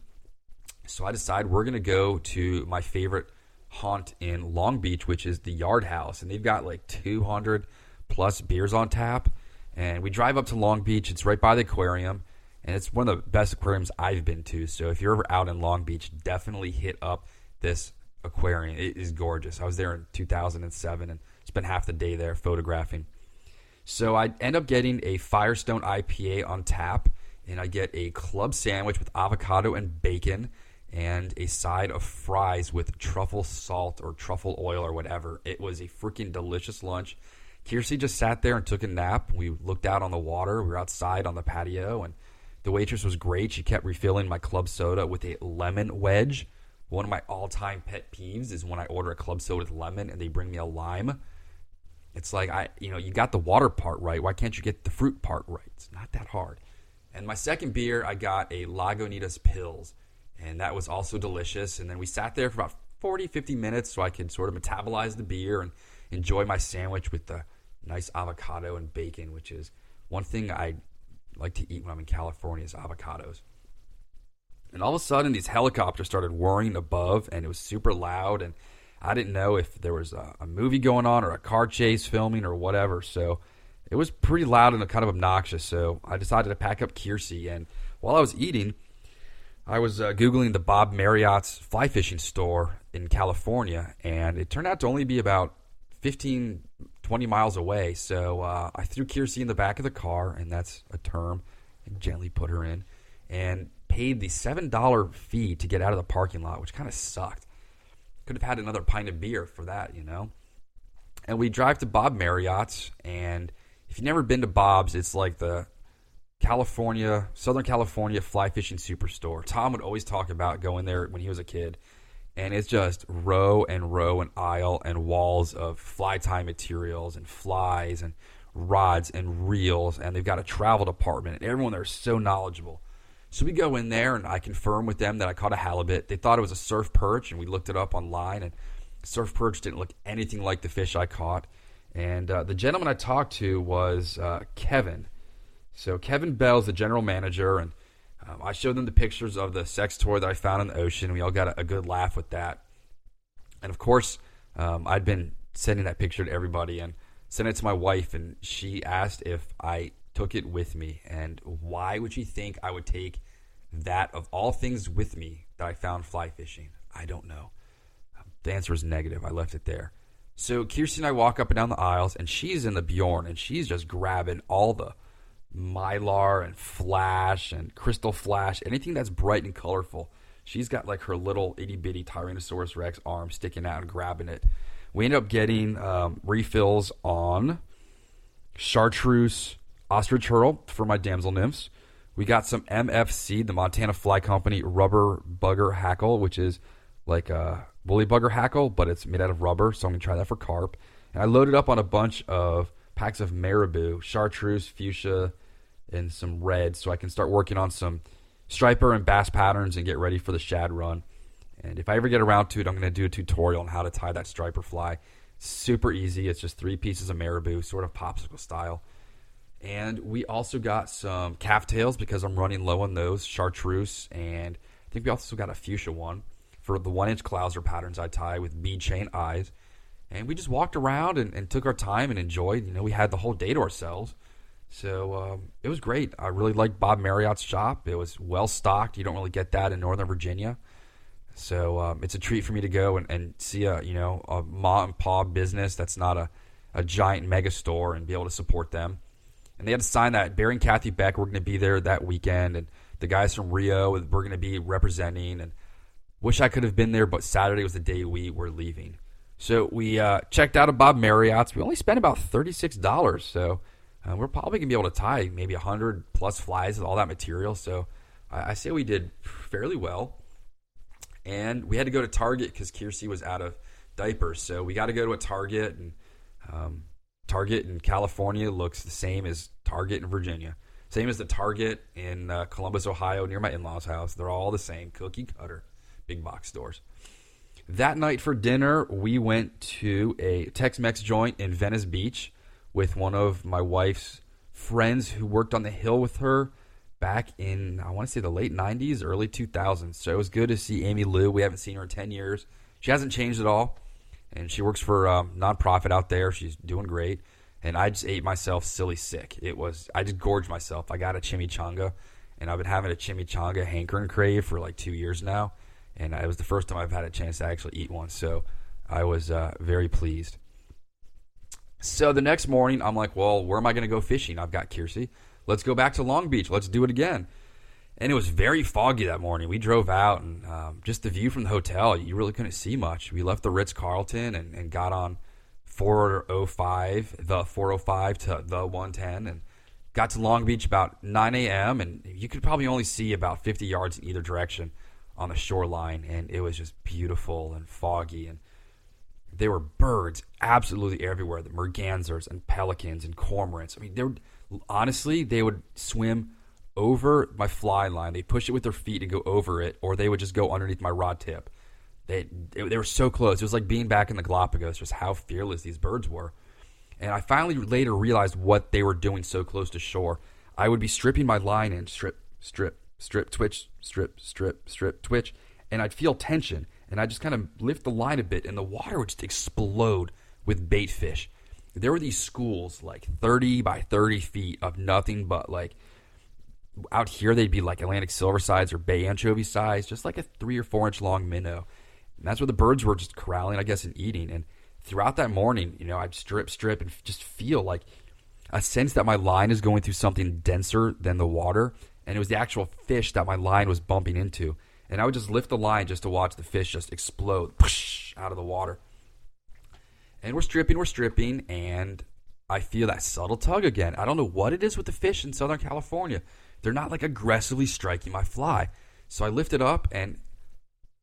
D: So I decide we're going to go to my favorite haunt in Long Beach, which is the Yard House. And they've got like 200 plus beers on tap. And we drive up to Long Beach. It's right by the aquarium. And it's one of the best aquariums I've been to. So if you're ever out in Long Beach, definitely hit up this aquarium. It is gorgeous. I was there in 2007 and spent half the day there photographing. So I end up getting a Firestone IPA on tap, and I get a club sandwich with avocado and bacon, and a side of fries with truffle salt or truffle oil or whatever. It was a freaking delicious lunch. Kiersey just sat there and took a nap. We looked out on the water. We were outside on the patio, and the waitress was great. She kept refilling my club soda with a lemon wedge. One of my all-time pet peeves is when I order a club soda with lemon and they bring me a lime. It's like I, you know, you got the water part right. Why can't you get the fruit part right? It's not that hard. And my second beer, I got a Lagunitas Pils, and that was also delicious. And then we sat there for about 40, 50 minutes so I could sort of metabolize the beer and enjoy my sandwich with the nice avocado and bacon, which is one thing I like to eat when I'm in California is avocados. And all of a sudden, these helicopters started whirring above, and it was super loud. And I didn't know if there was a, a movie going on or a car chase filming or whatever. So it was pretty loud and kind of obnoxious. So I decided to pack up Kiersey. And while I was eating, I was uh, Googling the Bob Marriott's fly fishing store in California, and it turned out to only be about 15, 20 miles away. So uh, I threw Kiersey in the back of the car, and that's a term, and gently put her in, and paid the $7 fee to get out of the parking lot, which kind of sucked. Could have had another pint of beer for that, you know? And we drive to Bob Marriott's, and if you've never been to Bob's, it's like the California, Southern California fly fishing superstore. Tom would always talk about going there when he was a kid. And it's just row and row and aisle and walls of fly tie materials and flies and rods and reels. And they've got a travel department. And everyone there is so knowledgeable. So we go in there and I confirm with them that I caught a halibut. They thought it was a surf perch, and we looked it up online. And surf perch didn't look anything like the fish I caught. And uh, the gentleman I talked to was uh, Kevin. So Kevin Bell's the general manager, and um, I showed them the pictures of the sex toy that I found in the ocean. We all got a, a good laugh with that. And of course, um, I'd been sending that picture to everybody and sent it to my wife, and she asked if I took it with me. And why would she think I would take that of all things with me that I found fly fishing? I don't know. The answer is negative. I left it there. So Kirsten and I walk up and down the aisles, and she's in the Bjorn, and she's just grabbing all the mylar and flash and crystal flash, anything that's bright and colorful. She's got like her little itty bitty Tyrannosaurus Rex arm sticking out and grabbing it. We end up getting um, refills on chartreuse ostrich herl for my damsel nymphs. We got some MFC, the Montana Fly Company rubber bugger hackle, which is like a woolly bugger hackle, but it's made out of rubber. So I'm gonna try that for carp. And I loaded up on a bunch of packs of marabou, chartreuse, fuchsia, and some red, so I can start working on some striper and bass patterns and get ready for the shad run. And if I ever get around to it, I'm going to do a tutorial on how to tie that striper fly. Super easy. It's just three pieces of marabou, sort of popsicle style. And we also got some calf tails because I'm running low on those, chartreuse, and I think we also got a fuchsia one for the one inch clouser patterns I tie with bead chain eyes. And we just walked around and, and took our time and enjoyed. You know, we had the whole day to ourselves. So um, it was great. I really liked Bob Marriott's shop. It was well stocked. You don't really get that in Northern Virginia. So um, it's a treat for me to go and, and see a you know a mom and pop business that's not a, a giant mega store and be able to support them. And they had to sign that Barry and Kathy Beck were going to be there that weekend, and the guys from Rio were going to be representing. And wish I could have been there, but Saturday was the day we were leaving. So we uh, checked out of Bob Marriott's. We only spent about thirty six dollars. So uh, we're probably gonna be able to tie maybe hundred plus flies with all that material. So I, I say we did fairly well. And we had to go to Target because Kiersey was out of diapers. So we got to go to a Target, and um, Target in California looks the same as Target in Virginia. Same as the Target in uh, Columbus, Ohio, near my in law's house. They're all the same cookie cutter big box stores. That night for dinner, we went to a Tex Mex joint in Venice Beach with one of my wife's friends who worked on the hill with her back in, I want to say, the late 90s, early 2000s. So it was good to see Amy Lou. We haven't seen her in 10 years. She hasn't changed at all. And she works for a um, nonprofit out there. She's doing great. And I just ate myself silly sick. It was, I just gorged myself. I got a chimichanga, and I've been having a chimichanga hankering crave for like two years now. And it was the first time I've had a chance to actually eat one. So I was uh, very pleased. So the next morning, I'm like, well, where am I going to go fishing? I've got Kiersey. Let's go back to Long Beach. Let's do it again. And it was very foggy that morning. We drove out, and um, just the view from the hotel, you really couldn't see much. We left the Ritz Carlton and, and got on 405, the 405 to the 110, and got to Long Beach about 9 a.m. And you could probably only see about 50 yards in either direction on the shoreline. And it was just beautiful and foggy. And there were birds absolutely everywhere the mergansers and pelicans and cormorants. I mean, they were, honestly, they would swim over my fly line. They push it with their feet and go over it, or they would just go underneath my rod tip. They, they were so close. It was like being back in the Galapagos, just how fearless these birds were. And I finally later realized what they were doing so close to shore. I would be stripping my line and strip, strip, strip, twitch, strip, strip, strip, twitch, and I'd feel tension and I just kind of lift the line a bit, and the water would just explode with bait fish. There were these schools like 30 by 30 feet of nothing but like out here they'd be like Atlantic silver sides or bay anchovy size, just like a three or four inch long minnow. And that's where the birds were just corralling, I guess, and eating. And throughout that morning, you know, I'd strip, strip, and just feel like a sense that my line is going through something denser than the water. And it was the actual fish that my line was bumping into and I would just lift the line just to watch the fish just explode whoosh, out of the water. And we're stripping, we're stripping, and I feel that subtle tug again. I don't know what it is with the fish in Southern California. They're not like aggressively striking my fly. So I lift it up, and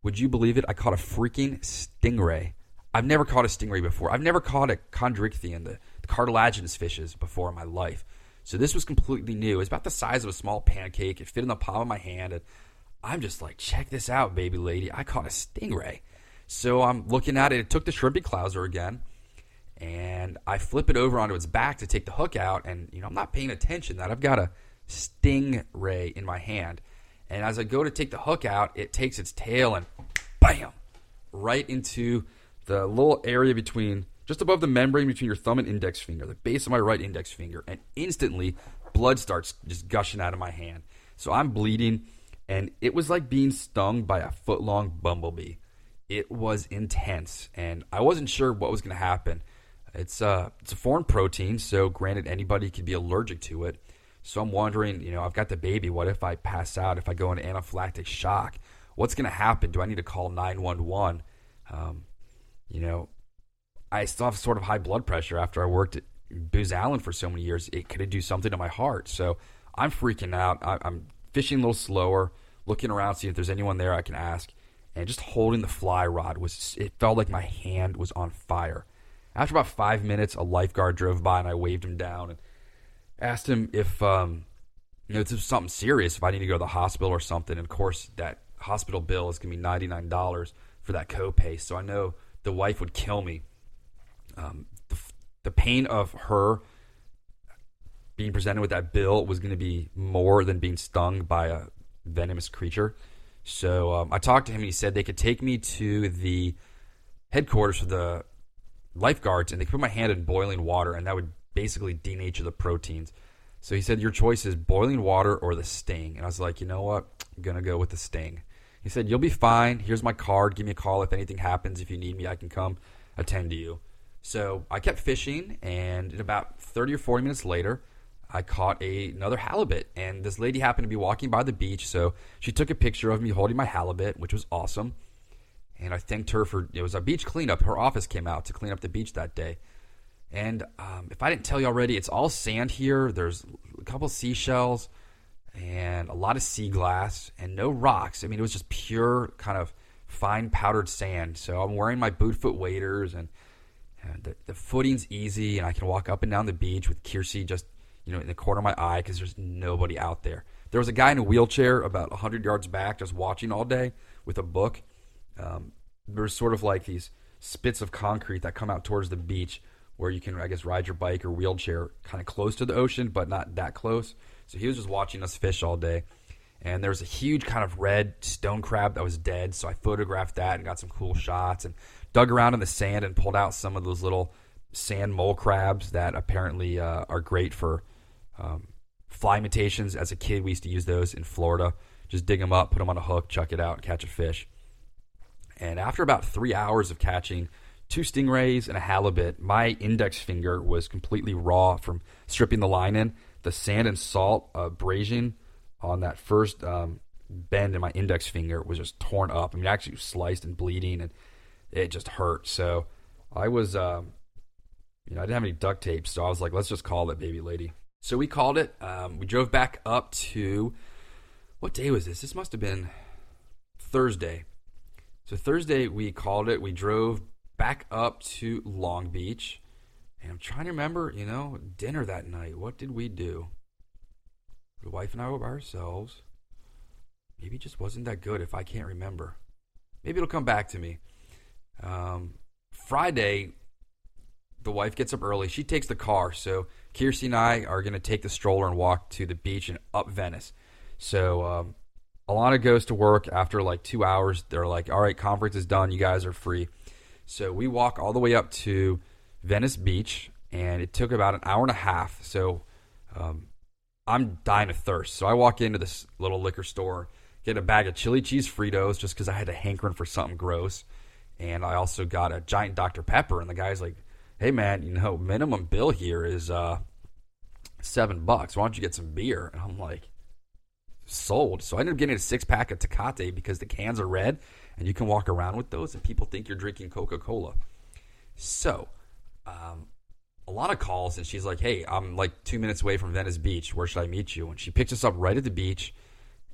D: would you believe it? I caught a freaking stingray. I've never caught a stingray before. I've never caught a chondrichthyon, the, the cartilaginous fishes, before in my life. So this was completely new. It's about the size of a small pancake. It fit in the palm of my hand. And I'm just like, check this out, baby lady. I caught a stingray. So I'm looking at it. It took the shrimpy clouser again, and I flip it over onto its back to take the hook out. And you know, I'm not paying attention that I've got a stingray in my hand. And as I go to take the hook out, it takes its tail and bam, right into the little area between just above the membrane between your thumb and index finger, the base of my right index finger, and instantly blood starts just gushing out of my hand. So I'm bleeding and it was like being stung by a foot long bumblebee. It was intense, and I wasn't sure what was going to happen. It's a uh, it's a foreign protein, so granted anybody could be allergic to it. So I'm wondering, you know, I've got the baby. What if I pass out? If I go into anaphylactic shock, what's going to happen? Do I need to call 911? Um, you know, I still have sort of high blood pressure after I worked at Booz Allen for so many years. It could do something to my heart. So I'm freaking out. I, I'm fishing a little slower, looking around, see if there's anyone there I can ask, and just holding the fly rod was it felt like my hand was on fire. After about five minutes, a lifeguard drove by and I waved him down and asked him if um, you know something serious, if I need to go to the hospital or something. And of course, that hospital bill is gonna be ninety nine dollars for that copay. So I know the wife would kill me. Um, the, the pain of her being presented with that bill was going to be more than being stung by a venomous creature. So um, I talked to him and he said they could take me to the headquarters for the lifeguards and they could put my hand in boiling water and that would basically denature the proteins. So he said, Your choice is boiling water or the sting. And I was like, You know what? I'm going to go with the sting. He said, You'll be fine. Here's my card. Give me a call if anything happens. If you need me, I can come attend to you. So I kept fishing, and about 30 or 40 minutes later, I caught a, another halibut, and this lady happened to be walking by the beach, so she took a picture of me holding my halibut, which was awesome. And I thanked her for it was a beach cleanup. Her office came out to clean up the beach that day. And um, if I didn't tell you already, it's all sand here. There's a couple seashells and a lot of sea glass and no rocks. I mean, it was just pure kind of fine powdered sand. So I'm wearing my boot foot waders and, and the, the footing's easy, and I can walk up and down the beach with Kiersey just you know, in the corner of my eye because there's nobody out there. There was a guy in a wheelchair about 100 yards back just watching all day with a book. Um, there's sort of like these spits of concrete that come out towards the beach where you can, I guess, ride your bike or wheelchair kind of close to the ocean, but not that close. So he was just watching us fish all day. And there was a huge kind of red stone crab that was dead. So I photographed that and got some cool shots and dug around in the sand and pulled out some of those little sand mole crabs that apparently uh, are great for um, fly imitations. As a kid, we used to use those in Florida. Just dig them up, put them on a hook, chuck it out, catch a fish. And after about three hours of catching two stingrays and a halibut, my index finger was completely raw from stripping the line in. The sand and salt abrasion on that first um, bend in my index finger was just torn up. I mean, actually sliced and bleeding, and it just hurt. So I was, um, you know, I didn't have any duct tape, so I was like, let's just call it baby lady. So we called it. Um, we drove back up to what day was this? This must have been Thursday. So Thursday we called it. We drove back up to Long Beach. And I'm trying to remember, you know, dinner that night. What did we do? The wife and I were by ourselves. Maybe it just wasn't that good if I can't remember. Maybe it'll come back to me. Um, Friday, the wife gets up early. She takes the car. So Kiersey and I are going to take the stroller and walk to the beach and up Venice. So um, Alana goes to work after like two hours. They're like, all right, conference is done. You guys are free. So we walk all the way up to Venice Beach, and it took about an hour and a half. So um, I'm dying of thirst. So I walk into this little liquor store, get a bag of chili cheese Fritos just because I had a hankering for something gross. And I also got a giant Dr. Pepper. And the guy's like, hey, man, you know, minimum bill here is uh, seven bucks. Why don't you get some beer? And I'm like, sold. So I ended up getting a six pack of Tecate because the cans are red and you can walk around with those and people think you're drinking Coca Cola. So, um, a lot of calls and she's like, "Hey, I'm like two minutes away from Venice Beach. Where should I meet you?" And she picks us up right at the beach.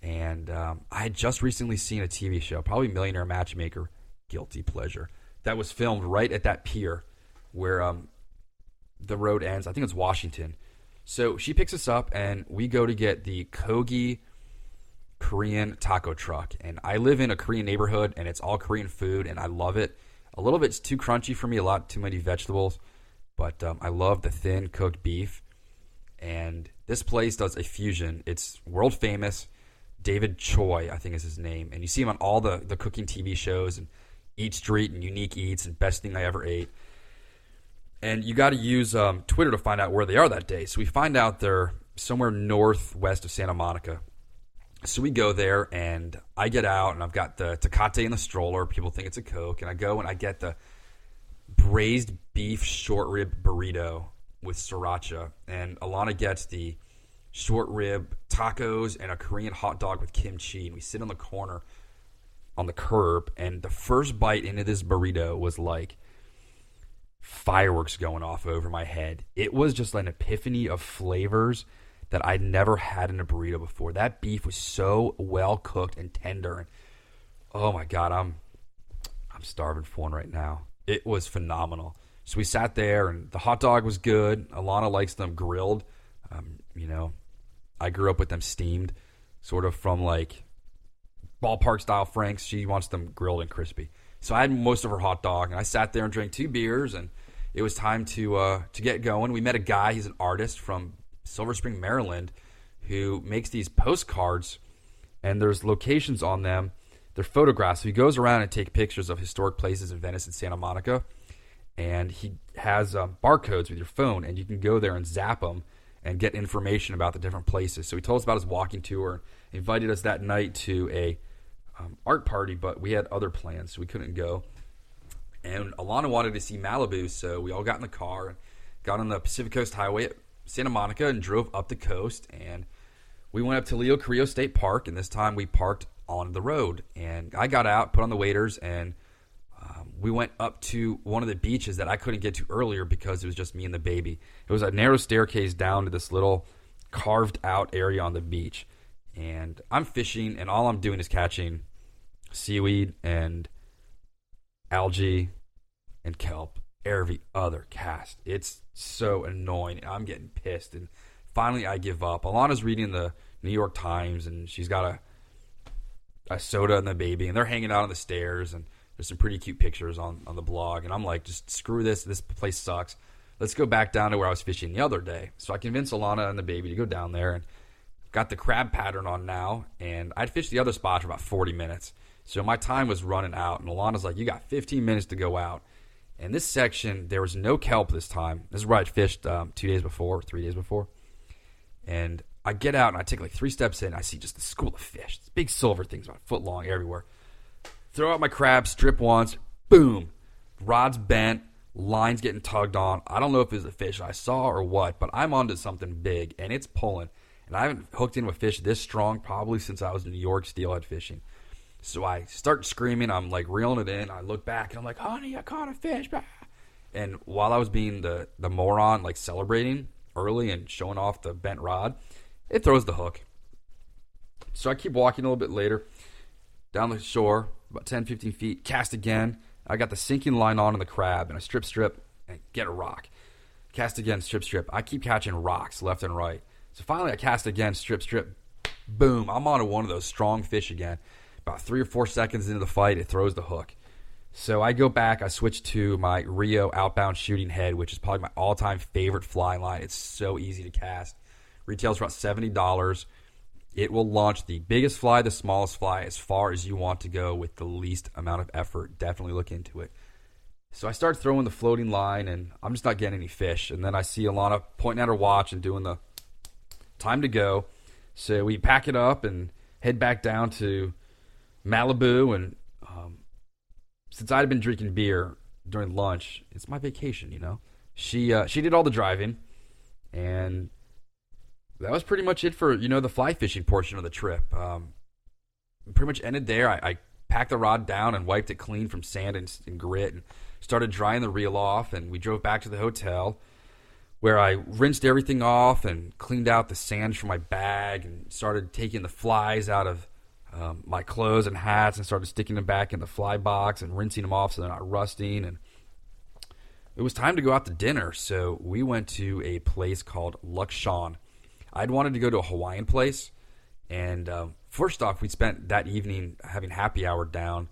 D: And um, I had just recently seen a TV show, probably Millionaire Matchmaker, guilty pleasure, that was filmed right at that pier where um, the road ends. I think it's Washington. So she picks us up and we go to get the Kogi Korean taco truck. And I live in a Korean neighborhood and it's all Korean food and I love it. A little bit's too crunchy for me, a lot too many vegetables, but um, I love the thin cooked beef. And this place does a fusion. It's world famous. David Choi, I think is his name. And you see him on all the, the cooking TV shows and Eat Street and Unique Eats and Best Thing I Ever Ate. And you got to use um, Twitter to find out where they are that day. So we find out they're somewhere northwest of Santa Monica. So we go there, and I get out, and I've got the Tecate in the stroller. People think it's a Coke. And I go and I get the braised beef short rib burrito with sriracha. And Alana gets the short rib tacos and a Korean hot dog with kimchi. And we sit on the corner on the curb, and the first bite into this burrito was like fireworks going off over my head. It was just an epiphany of flavors that I'd never had in a burrito before. That beef was so well cooked and tender, and oh my god, I'm I'm starving for one right now. It was phenomenal. So we sat there, and the hot dog was good. Alana likes them grilled. Um, you know, I grew up with them steamed, sort of from like ballpark style Franks. She wants them grilled and crispy. So I had most of her hot dog, and I sat there and drank two beers, and it was time to uh, to get going. We met a guy; he's an artist from Silver Spring, Maryland, who makes these postcards, and there's locations on them. They're photographs. So he goes around and takes pictures of historic places in Venice and Santa Monica, and he has um, barcodes with your phone, and you can go there and zap them and get information about the different places. So he told us about his walking tour, invited us that night to a um, art party, but we had other plans, so we couldn't go. And Alana wanted to see Malibu, so we all got in the car got on the Pacific Coast Highway at Santa Monica and drove up the coast. And we went up to Leo Carrillo State Park, and this time we parked on the road. And I got out, put on the waders, and um, we went up to one of the beaches that I couldn't get to earlier because it was just me and the baby. It was a narrow staircase down to this little carved out area on the beach. And I'm fishing, and all I'm doing is catching seaweed and algae and kelp every other cast. It's so annoying. I'm getting pissed and finally, I give up. Alana's reading the New York Times, and she's got a a soda and the baby, and they're hanging out on the stairs, and there's some pretty cute pictures on on the blog, and I'm like, just screw this. This place sucks. Let's go back down to where I was fishing the other day. So I convinced Alana and the baby to go down there, and got the crab pattern on now, and I'd fished the other spot for about 40 minutes. So my time was running out, and Alana's like, "You got 15 minutes to go out." And this section, there was no kelp this time. This is where I'd fished um, two days before, three days before. And I get out and I take like three steps in. I see just the school of fish, big silver things about a foot long everywhere. Throw out my crab, strip once, boom, rod's bent, lines getting tugged on. I don't know if it's a fish I saw or what, but I'm onto something big and it's pulling. And I haven't hooked in with fish this strong probably since I was in New York steelhead fishing. So I start screaming. I'm like reeling it in. I look back and I'm like, honey, I caught a fish. And while I was being the, the moron, like celebrating early and showing off the bent rod, it throws the hook. So I keep walking a little bit later down the shore, about 10, 15 feet, cast again. I got the sinking line on in the crab and I strip, strip, and get a rock. Cast again, strip, strip. I keep catching rocks left and right. So finally I cast again, strip, strip. Boom, I'm onto one of those strong fish again. About three or four seconds into the fight, it throws the hook. So I go back, I switch to my Rio outbound shooting head, which is probably my all time favorite fly line. It's so easy to cast. Retails for about $70. It will launch the biggest fly, the smallest fly, as far as you want to go with the least amount of effort. Definitely look into it. So I start throwing the floating line, and I'm just not getting any fish. And then I see Alana pointing at her watch and doing the time to go. So we pack it up and head back down to Malibu, and um, since I'd been drinking beer during lunch, it's my vacation, you know. She uh, she did all the driving, and that was pretty much it for you know the fly fishing portion of the trip. Um, pretty much ended there. I, I, packed the rod down and wiped it clean from sand and, and grit, and started drying the reel off. And we drove back to the hotel where I rinsed everything off and cleaned out the sand from my bag and started taking the flies out of um, my clothes and hats and started sticking them back in the fly box and rinsing them off so they're not rusting. And it was time to go out to dinner, so we went to a place called Lukshon. I'd wanted to go to a Hawaiian place, and um, first off, we spent that evening having happy hour down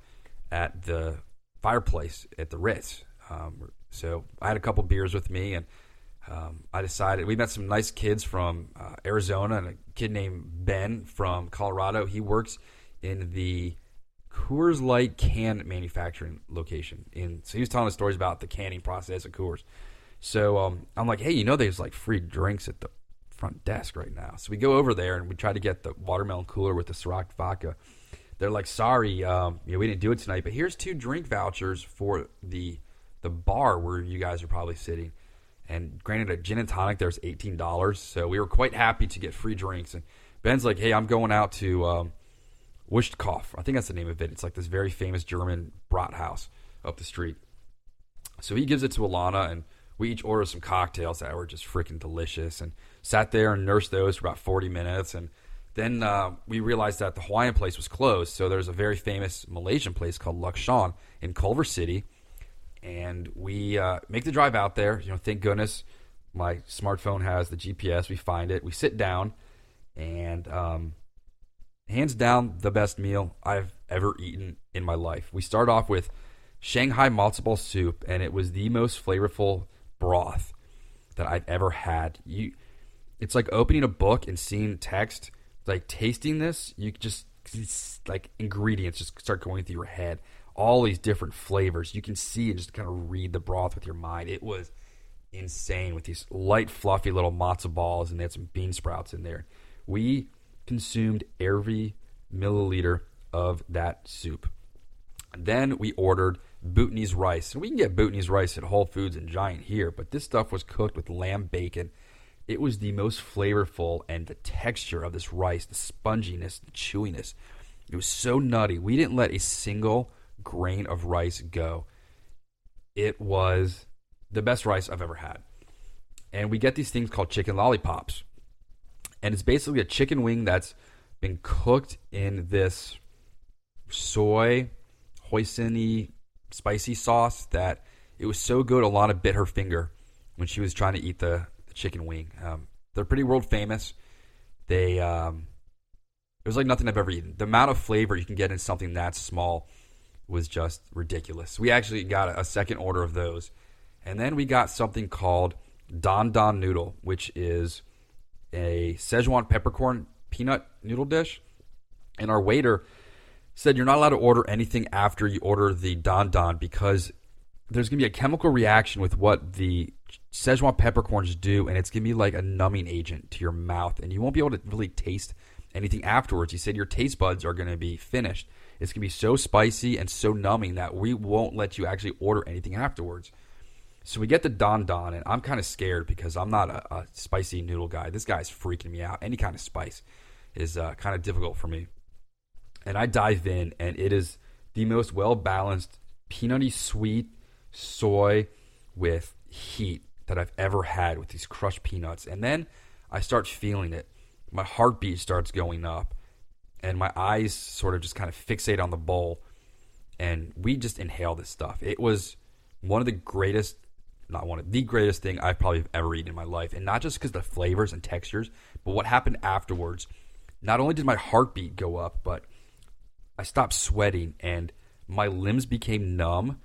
D: at the fireplace at the Ritz. Um, so I had a couple beers with me, and um, I decided we met some nice kids from uh, Arizona and a kid named Ben from Colorado. He works in the Coors Light can manufacturing location. and so he was telling us stories about the canning process at Coors. So um, I'm like, hey, you know, there's like free drinks at the front desk right now. So we go over there and we try to get the watermelon cooler with the Ciroc vodka. They're like, sorry, um, you know, we didn't do it tonight, but here's two drink vouchers for the the bar where you guys are probably sitting. And granted, a gin and tonic there's eighteen dollars, so we were quite happy to get free drinks. And Ben's like, "Hey, I'm going out to um, Wuschtkopf. I think that's the name of it. It's like this very famous German brat house up the street." So he gives it to Alana, and we each order some cocktails that were just freaking delicious. And sat there and nursed those for about forty minutes, and then uh, we realized that the Hawaiian place was closed. So there's a very famous Malaysian place called Lukshon in Culver City and we uh, make the drive out there. You know, thank goodness my smartphone has the GPS. We find it. We sit down, and um, hands down the best meal I've ever eaten in my life. We start off with Shanghai matzo ball soup, and it was the most flavorful broth that I've ever had. You, it's like opening a book and seeing text. Like tasting this, you just like ingredients just start going through your head all these different flavors. You can see and just kind of read the broth with your mind. It was insane with these light, fluffy little matzo balls, and they had some bean sprouts in there. We consumed every milliliter of that soup. Then we ordered Bhutanese rice. And we can get Bhutanese rice at Whole Foods and Giant here, but this stuff was cooked with lamb bacon. It was the most flavorful, and the texture of this rice, the sponginess, the chewiness, it was so nutty. We didn't let a single grain of rice go. It was the best rice I've ever had. And we get these things called chicken lollipops. And it's basically a chicken wing that's been cooked in this soy hoisin spicy sauce that it was so good Alana bit her finger when she was trying to eat the, the chicken wing. Um, They're pretty world famous. They um, it was like nothing I've ever eaten. The amount of flavor you can get in something that small was just ridiculous. We actually got a, second order of those, and then we got something called Don Don Noodle, which is a Szechuan peppercorn peanut noodle dish. And our waiter said you're not allowed to order anything after you order the Don Don because there's going to be a chemical reaction with what the Szechuan peppercorns do, and it's going to be like a numbing agent to your mouth, and you won't be able to really taste anything afterwards. He said your taste buds are going to be finished. It's going to be so spicy and so numbing that we won't let you actually order anything afterwards. So we get the Don Don, and I'm kind of scared because I'm not a, a, spicy noodle guy. This guy's freaking me out. Any kind of spice is uh, kind of difficult for me. And I dive in, and it is the most well balanced, peanutty sweet soy with heat that I've ever had with these crushed peanuts. And then I start feeling it. My heartbeat starts going up, and my eyes sort of just kind of fixate on the bowl. And we just inhale this stuff. It was one of the greatest not one of the greatest thing I've probably ever eaten in my life. And not just because the flavors and textures, but what happened afterwards. Not only did my heartbeat go up, but I stopped sweating and my limbs became numb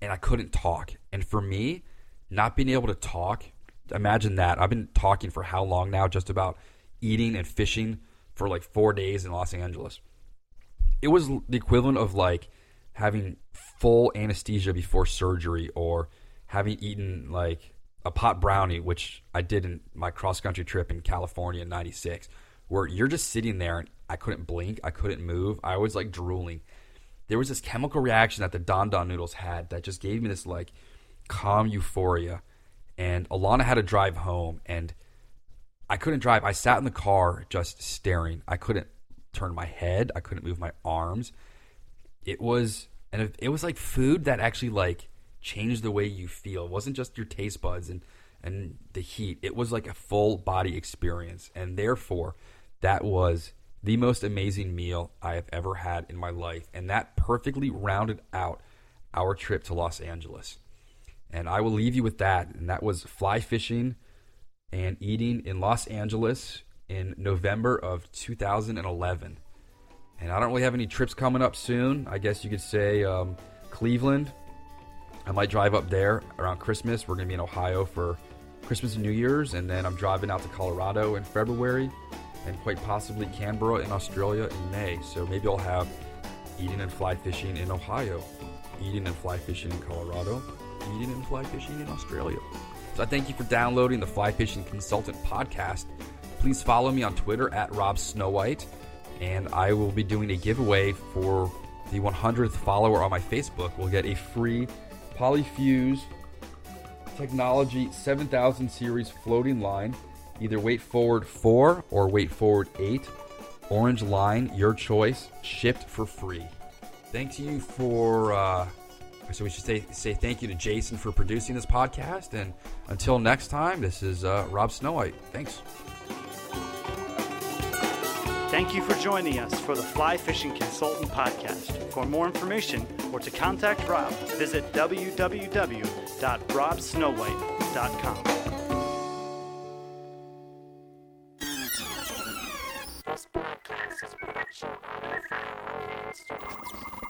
D: and I couldn't talk. And for me, not being able to talk, imagine that. I've been talking for how long now, just about eating and fishing for like four days in Los Angeles. It was the equivalent of like having full anesthesia before surgery or having eaten like a pot brownie, which I did in my cross country trip in California in '96, where you're just sitting there and I couldn't blink, I couldn't move, I was like drooling. There was this chemical reaction that the Don Don noodles had that just gave me this like calm euphoria. And Alana had to drive home, and I couldn't drive. I sat in the car just staring. I couldn't turn my head. I couldn't move my arms. It was, and it was like food that actually like changed the way you feel. It wasn't just your taste buds and and the heat. It was like a full body experience, and therefore, that was the most amazing meal I have ever had in my life, and that perfectly rounded out our trip to Los Angeles. And I will leave you with that, and that was fly fishing and eating in Los Angeles in November of 2011. And I don't really have any trips coming up soon. I guess you could say um, Cleveland I might drive up there around Christmas. We're going to be in Ohio for Christmas and New Year's, and then I'm driving out to Colorado in February, and quite possibly Canberra in Australia in May. So maybe I'll have eating and fly fishing in Ohio, eating and fly fishing in Colorado, eating and fly fishing in Australia. I thank you for downloading the Fly Fishing Consultant podcast. Please follow me on Twitter at Rob Snowhite, and I will be doing a giveaway for the 100th follower on my Facebook. We'll get a free Polyfuse Technology 7000 series floating line, either weight forward 4 or weight forward 8. Orange line, your choice, shipped for free. Thank you for, uh, so we should say, say thank you to Jason for producing this podcast. And until next time, this is uh, Rob Snowhite. Thanks.
C: Thank you for joining us for the Fly Fishing Consultant Podcast. For more information or to contact Rob, visit www.robsnowhite.com. This podcast is production on the